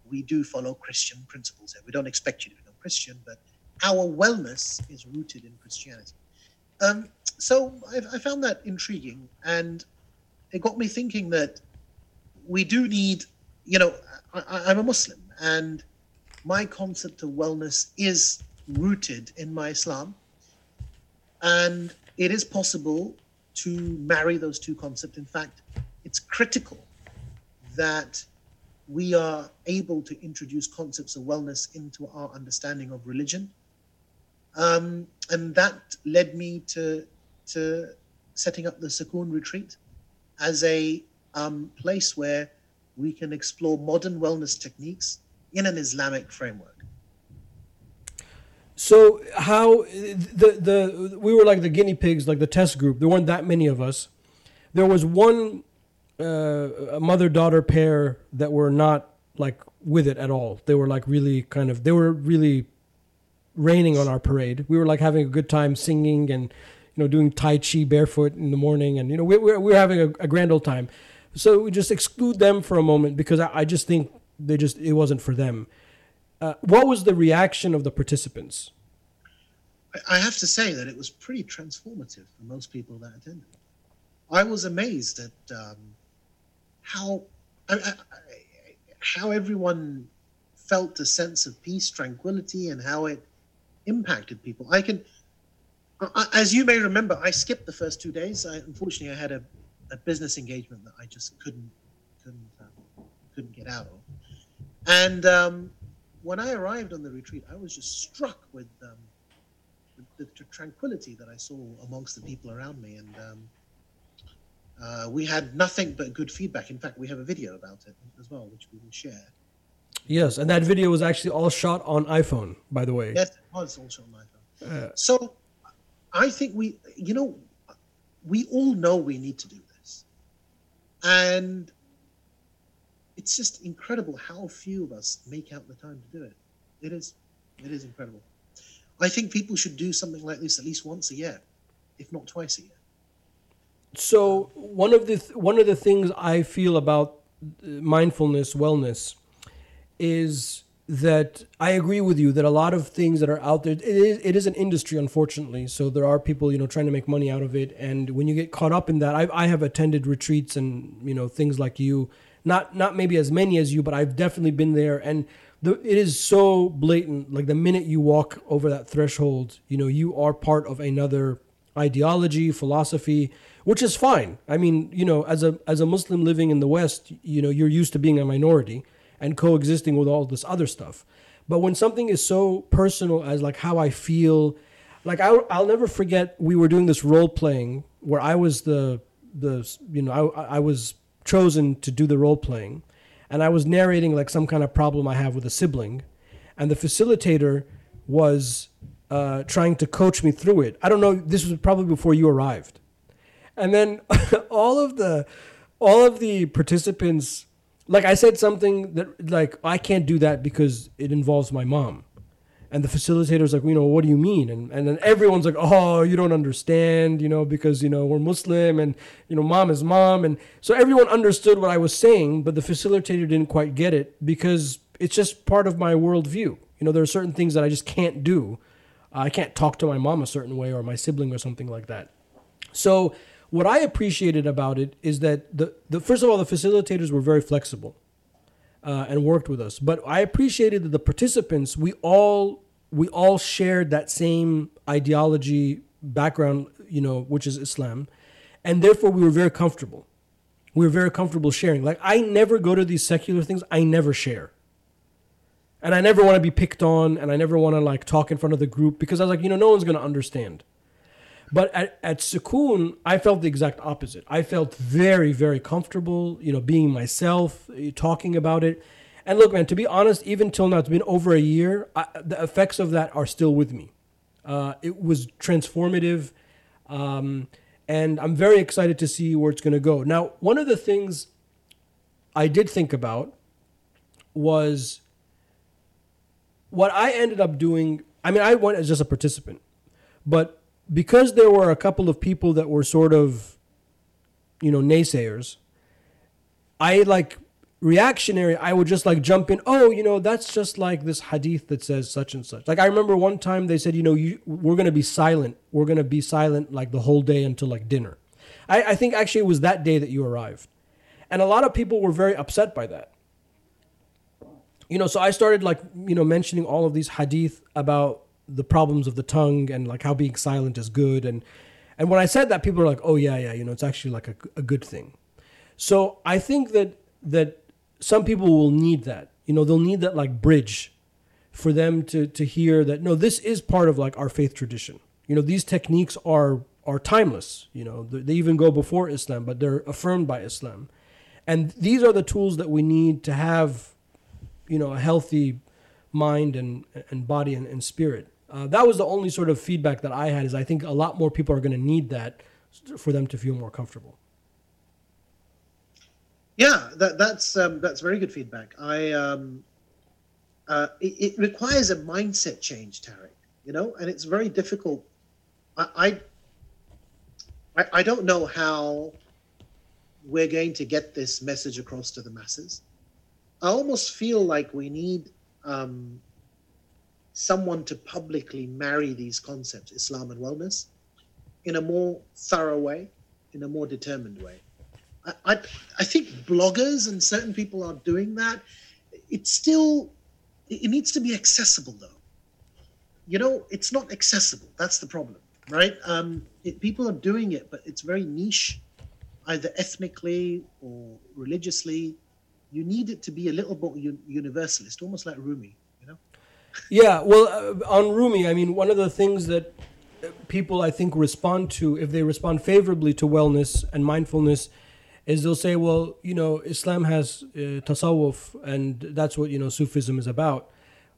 we do follow Christian principles here. We don't expect you to become Christian, but our wellness is rooted in Christianity. Um, so I, I found that intriguing, and it got me thinking that we do need, you know, I, I'm a Muslim, and my concept of wellness is rooted in my Islam. And it is possible to marry those two concepts. In fact, it's critical that we are able to introduce concepts of wellness into our understanding of religion. Um, and that led me to, to setting up the Sukoon retreat as a um, place where we can explore modern wellness techniques in an Islamic framework. So how the the we were like the guinea pigs, like the test group. There weren't that many of us. There was one uh, mother daughter pair that were not like with it at all. They were like really kind of they were really raining on our parade. We were like having a good time singing and you know doing tai chi barefoot in the morning, and you know we we, we were having a, a grand old time. So we just exclude them for a moment because I, I just think they just it wasn't for them. Uh, what was the reaction of the participants? I have to say that it was pretty transformative for most people that attended. I was amazed at um, how I, I, how everyone felt a sense of peace, tranquility, and how it impacted people. I can, I, as you may remember, I skipped the first two days. I, unfortunately, I had a, a, business engagement that I just couldn't couldn't uh, couldn't get out of, and um, when I arrived on the retreat, I was just struck with, um, the, the, tranquility that I saw amongst the people around me, and um, uh, we had nothing but good feedback. In fact, we have a video about it as well, which we will share. Yes, and that video was actually all shot on iPhone, by the way. Yes, it was all shot on iPhone. Uh, so, I think we, you know, we all know we need to do this, and it's just incredible how few of us make out the time to do it. It is, it is incredible. I think people should do something like this at least once a year, if not twice a year. So one of the th- one of the things I feel about uh, mindfulness, wellness, is that I agree with you that a lot of things that are out there, it is, it is an industry, unfortunately. So there are people, you know, trying to make money out of it. And when you get caught up in that, I, I have attended retreats and, you know, things like you, not, not maybe as many as you, but I've definitely been there. And the, it is so blatant. Like the minute you walk over that threshold, you know, you are part of another ideology, philosophy, which is fine. I mean, you know, as a, as a Muslim living in the West, you know, you're used to being a minority and coexisting with all this other stuff. But when something is so personal as like how I feel, like I, I'll never forget we were doing this role playing where I was the the you know I I was chosen to do the role playing, and I was narrating like some kind of problem I have with a sibling, and the facilitator was uh, trying to coach me through it. I don't know. This was probably before you arrived, and then all of the all of the participants like I said something that like I can't do that because it involves my mom. And the facilitator's like, you know, what do you mean? And and then everyone's like, oh, you don't understand, you know, because you know we're Muslim and you know mom is mom, and so everyone understood what I was saying, but the facilitator didn't quite get it because it's just part of my worldview. You know, there are certain things that I just can't do. I can't talk to my mom a certain way or my sibling or something like that. So what I appreciated about it is that the, the first of all the facilitators were very flexible uh, and worked with us. But I appreciated that the participants we all we all shared that same ideology background, you know, which is Islam, and therefore we were very comfortable. We were very comfortable sharing. Like I never go to these secular things. I never share. And I never want to be picked on, and I never want to like talk in front of the group because I was like, you know, no one's going to understand. But at, at Sukoon, I felt the exact opposite. I felt very, very comfortable, you know, being myself, eh, talking about it. And look, man, to be honest, even till now, it's been over a year. I, the effects of that are still with me. Uh, it was transformative. Um, and I'm very excited to see where it's going to go. Now, one of the things I did think about was what I ended up doing. I mean, I went as just a participant, but because there were a couple of people that were sort of, you know, naysayers, I like reactionary, I would just like jump in. Oh, you know, that's just like this hadith that says such and such. Like I remember one time they said, you know, you, we're gonna be silent. We're gonna be silent like the whole day until like dinner. I, I think actually it was that day that you arrived, and a lot of people were very upset by that. You know, so I started like you know mentioning all of these hadith about the problems of the tongue and like how being silent is good and and when I said that people are like oh yeah yeah you know it's actually like a, a good thing so I think that that some people will need that you know they'll need that like bridge for them to to hear that no this is part of like our faith tradition you know these techniques are are timeless you know they even go before Islam but they're affirmed by Islam and these are the tools that we need to have you know a healthy mind and and body and, and spirit uh, that was the only sort of feedback that I had. Is I think a lot more people are going to need that for them to feel more comfortable. Yeah, that, that's um, that's very good feedback. I um, uh, it, it, requires a mindset change, Tarek. You know, and it's very difficult. I, I I don't know how we're going to get this message across to the masses. I almost feel like we need um, someone to publicly marry these concepts, Islam and wellness, in a more thorough way, in a more determined way. I, I, think bloggers and certain people are doing that. It's still, it needs to be accessible though. You know, it's not accessible. That's the problem, right? Um, it, people are doing it, but it's very niche, either ethnically or religiously. You need it to be a little bit universalist, almost like Rumi you know? yeah, well, uh, on Rumi, I mean, one of the things that people I think respond to, if they respond favorably to wellness and mindfulness, is they'll say, well, you know, Islam has uh, tasawwuf, and that's what you know Sufism is about,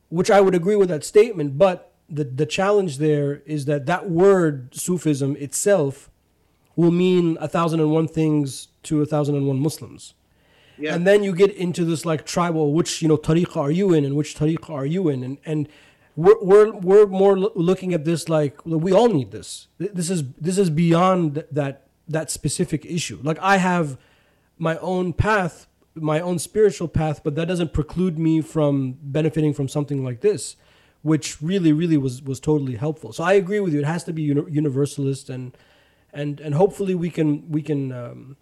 which I would agree with that statement. But the the challenge there is that that word Sufism itself will mean a thousand and one things to a thousand and one Muslims. Yeah. And then you get into this like tribal, which you know tariqa are you in, and which tariqa are you in, and and we're we're we're more looking at this like we all need this. This is this is beyond that that specific issue. Like I have my own path my own spiritual path, but that doesn't preclude me from benefiting from something like this, which really, really was was totally helpful. So I agree with you. It has to be uni- universalist, and and and hopefully we can we can um,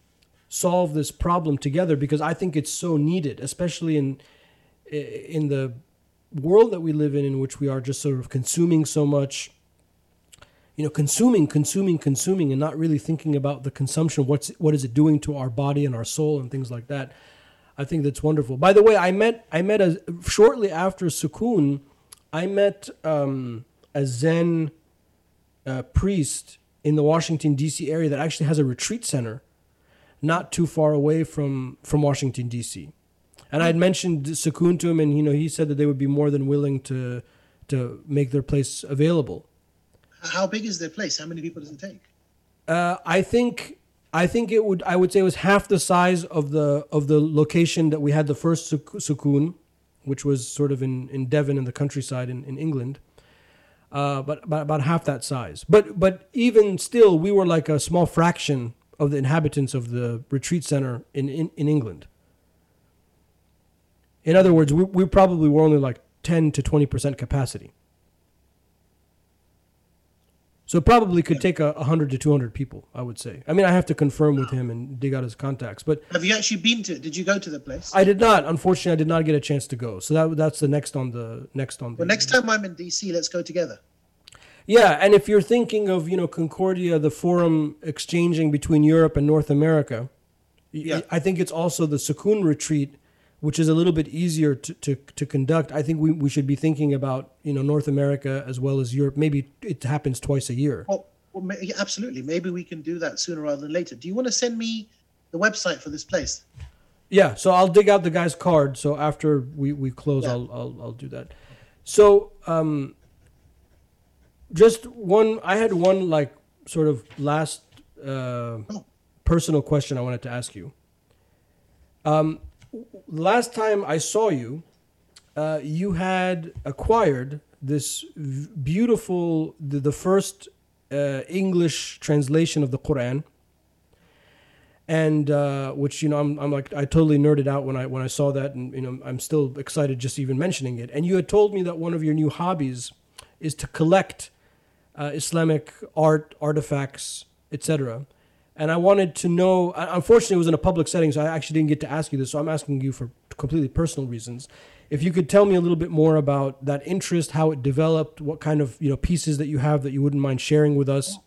solve this problem together because I think it's so needed, especially in in the world that we live in, in which we are just sort of consuming so much you know, consuming, consuming, consuming, and not really thinking about the consumption. What's what is it doing to our body and our soul and things like that. I think that's wonderful. By the way, I met I met a shortly after Sukoon, I met um, a Zen uh, priest in the Washington D.C. area that actually has a retreat center, not too far away from from Washington D.C. And I had mentioned Sukoon to him, and you know he said that they would be more than willing to to make their place available. How big is their place? How many people does it take? Uh, I think I think it would I would say it was half the size of the of the location that we had the first Sukoon, which was sort of in, in Devon in the countryside in, in England. Uh, but about, about half that size. But but even still, we were like a small fraction of the inhabitants of the retreat center in, in, in England. In other words, we, we probably were only like 10 to 20% capacity. So probably could take a 100 to 200 people, I would say. I mean, I have to confirm with him and dig out his contacts. But have you actually been to? Did you go to the place? I did not. Unfortunately, I did not get a chance to go. So that that's the next on the next on. The, well, next time I'm in DC, let's go together. Yeah, and if you're thinking of you know Concordia, the forum exchanging between Europe and North America, yeah. I think it's also the Sukoon retreat which is a little bit easier to, to, to conduct. I think we, we should be thinking about you know North America as well as Europe. Maybe it happens twice a year. Well, well absolutely. Maybe we can do that sooner rather than later. Do you want to send me the website for this place? Yeah, so I'll dig out the guy's card. So after we, we close, yeah. I'll, I'll I'll do that. So um, just one. I had one like sort of last uh, oh. personal question I wanted to ask you. Um, last time I saw you, uh, you had acquired this beautiful, the, the first uh, English translation of the Quran, and uh, which you know I'm, I'm like I totally nerded out when I when I saw that, and you know I'm still excited just even mentioning it. And you had told me that one of your new hobbies is to collect uh, Islamic art, artifacts, etc and I wanted to know. Unfortunately, it was in a public setting, so I actually didn't get to ask you this. So I'm asking you for completely personal reasons. If you could tell me a little bit more about that interest, how it developed, what kind of you know pieces that you have that you wouldn't mind sharing with us.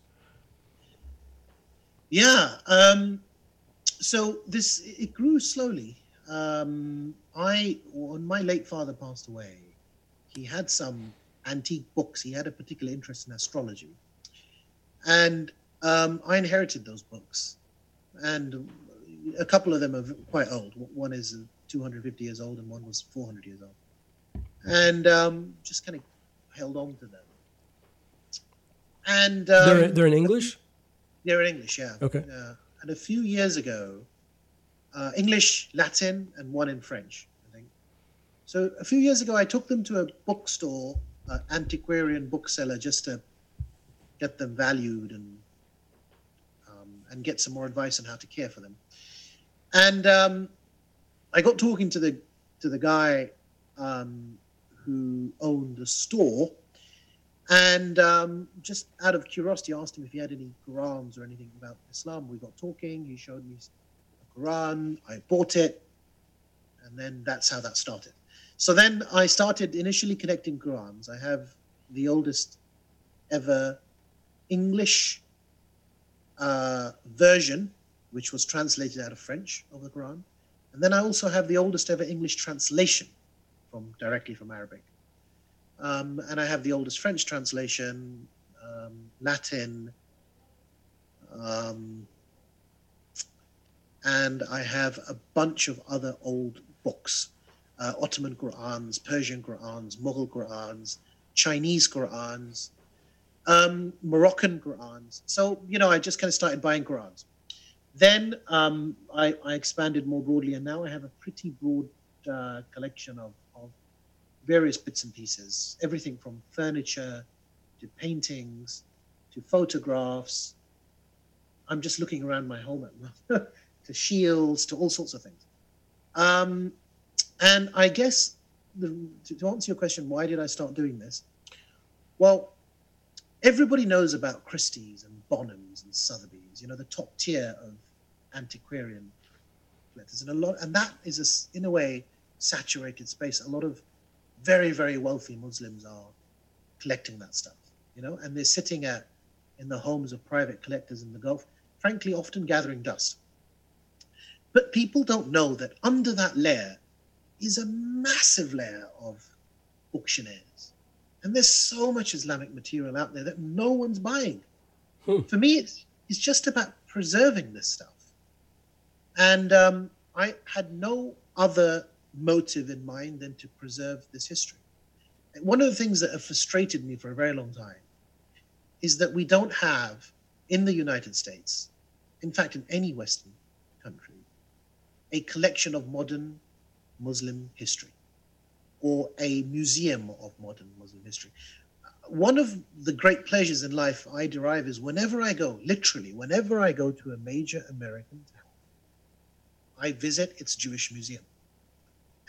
Yeah. Um, so this it grew slowly. Um, I when my late father passed away, he had some antique books. He had a particular interest in astrology, and um, I inherited those books, and a couple of them are quite old. One is 250 years old, and one was 400 years old, and um, just kind of held on to them. And um, they're they're in English. They're in English, yeah. Okay. Uh, and a few years ago, uh, English, Latin, and one in French, I think. So a few years ago, I took them to a bookstore, uh, antiquarian bookseller, just to get them valued and and get some more advice on how to care for them. And um, I got talking to the to the guy um, who owned the store, and um, just out of curiosity, asked him if he had any Qurans or anything about Islam. We got talking. He showed me a Quran. I bought it, and then that's how that started. So then I started initially connecting Qurans. I have the oldest ever English uh, version, which was translated out of French of the Quran. And then I also have the oldest ever English translation from directly from Arabic. Um, and I have the oldest French translation, um, Latin, um, and I have a bunch of other old books uh, Ottoman Qurans, Persian Qurans, Mughal Qurans, Chinese Qurans, um, Moroccan Qurans. So, you know, I just kind of started buying Qurans. Then um, I, I, expanded more broadly, and now I have a pretty broad uh, collection of, of various bits and pieces everything from furniture to paintings to photographs. I'm just looking around my home at to shields to all sorts of things. Um, and I guess the, to answer your question, why did I start doing this? Well, everybody knows about Christie's and Bonhams and Sotheby's, you know, the top tier of antiquarian collectors, and a lot, and that is a, in a way saturated space. A lot of very, very wealthy Muslims are collecting that stuff, you know, and they're sitting at in the homes of private collectors in the Gulf, frankly, often gathering dust. But people don't know that under that layer is a massive layer of auctioneers. And there's so much Islamic material out there that no one's buying. Hmm. For me, it's, it's just about preserving this stuff. And um, I had no other motive in mind than to preserve this history. One of the things that have frustrated me for a very long time is that we don't have in the United States, in fact, in any Western country, a collection of modern Muslim history or a museum of modern Muslim history. One of the great pleasures in life I derive is whenever I go, literally, whenever I go to a major American town, I visit its Jewish museum.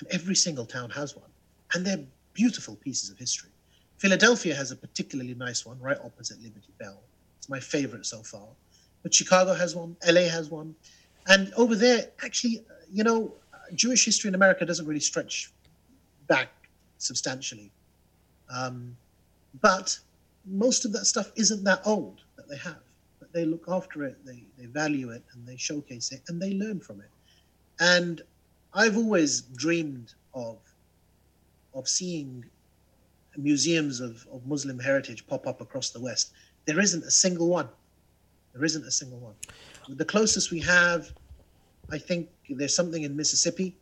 And every single town has one. And they're beautiful pieces of history. Philadelphia has a particularly nice one right opposite Liberty Bell. It's my favorite so far. But Chicago has one, LA has one. And over there, actually, uh, you know, Jewish history in America doesn't really stretch back substantially. Um, but most of that stuff isn't that old that they have. But they look after it, they, they value it, and they showcase it, and they learn from it. And I've always dreamed of of seeing museums of, of Muslim heritage pop up across the West. There isn't a single one. There isn't a single one. The closest we have, I think there's something in Mississippi,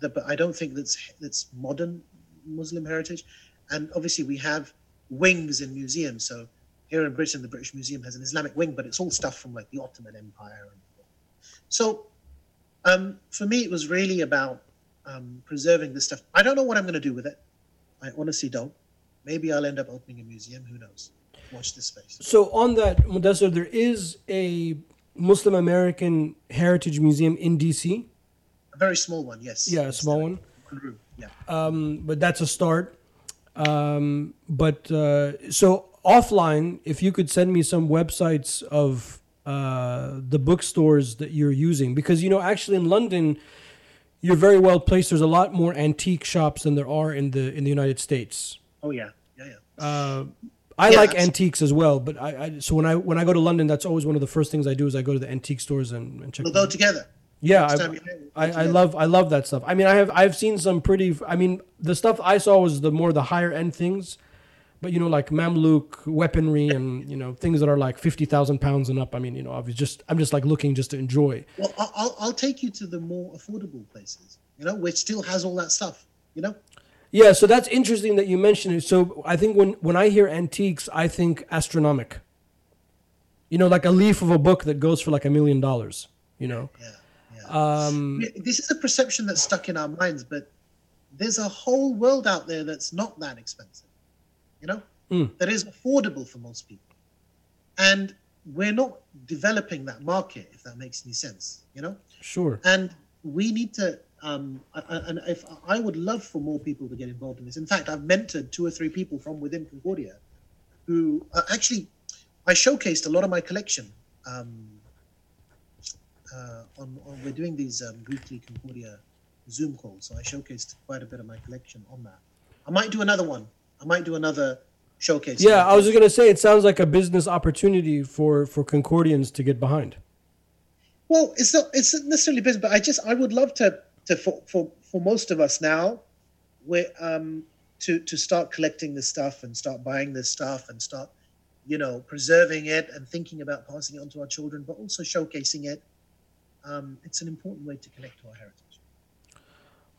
but I don't think that's that's modern Muslim heritage. And obviously we have wings in museums. So here in Britain, the British Museum has an Islamic wing, but it's all stuff from like the Ottoman Empire. so um, for me, it was really about um, preserving this stuff. I don't know what I'm going to do with it. I honestly don't. Maybe I'll end up opening a museum. Who knows? Watch this space. So on that, Mudassir, there is a Muslim American Heritage Museum in DC. A very small one, yes. Yeah, a small one. Yeah. Um, but that's a start. Um, but uh, so offline, if you could send me some websites of uh, the bookstores that you're using, because you know, actually in London, you're very well placed. There's a lot more antique shops than there are in the in the United States. Oh yeah, yeah, yeah. Uh, I yeah, like antiques as well, but I, I, so when I when I go to London, that's always one of the first things I do is I go to the antique stores and, and check. We'll go together. Yeah, I, I, I, love I love that stuff. I mean, I have I've seen some pretty. I mean, the stuff I saw was the more the higher end things, but you know, like Mamluk weaponry and you know things that are like fifty thousand pounds and up. I mean, you know, I was just I'm just like looking just to enjoy. Well, I'll I'll take you to the more affordable places. You know, which still has all that stuff. You know. Yeah, so that's interesting that you mentioned it. So I think when when I hear antiques, I think astronomic. You know, like a leaf of a book that goes for like a million dollars. You know. Yeah. Um, this is a perception that's stuck in our minds, but there's a whole world out there that's not that expensive you know, mm. that is affordable for most people. And we're not developing that market, if that makes any sense, you know? Sure. And we need to, um, and if I would love for more people to get involved in this. In fact, I've mentored two or three people from within Concordia who uh, actually, I showcased a lot of my collection. Um, uh, on, on, we're doing these um, weekly Concordia Zoom calls, so I showcased quite a bit of my collection on that. I might do another one I might do another showcase. Yeah, I was just going to say it sounds like a business opportunity for for Concordians to get behind. Well, it's not it's not necessarily business, but I just I would love to to for for, for most of us now, we um to to start collecting this stuff and start buying this stuff and start you know preserving it and thinking about passing it on to our children, but also showcasing it. Um, it's an important way to connect to our heritage.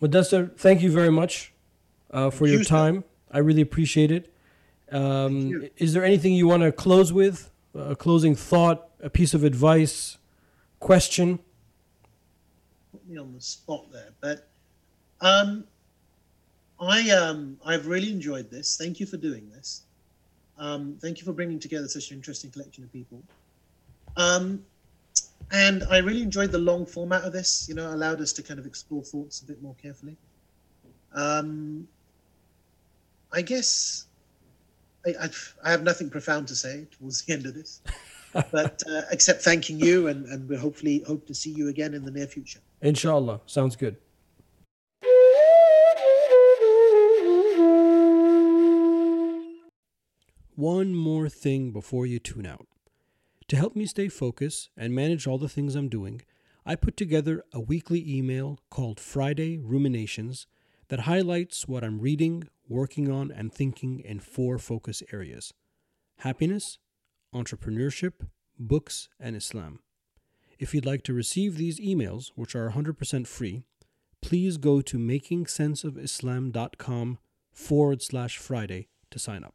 Mudassir, thank you very much uh, for your time. I really appreciate it. Um, is there anything you want to close with? A closing thought, a piece of advice, question? Put me on the spot there, but um, I um, I've really enjoyed this. Thank you for doing this. Um, thank you for bringing together such an interesting collection of people. And I really enjoyed the long format of this. You know, allowed us to kind of explore thoughts a bit more carefully. Um, I guess I, I've, I have nothing profound to say towards the end of this, but uh, except thanking you, and, and we hopefully hope to see you again in the near future. Inshallah. Sounds good. One more thing before you tune out. To help me stay focused and manage all the things I'm doing, I put together a weekly email called Friday Ruminations that highlights what I'm reading, working on, and thinking in four focus areas happiness, entrepreneurship, books, and Islam. If you'd like to receive these emails, which are 100% free, please go to makingsenseofislam.com forward slash Friday to sign up.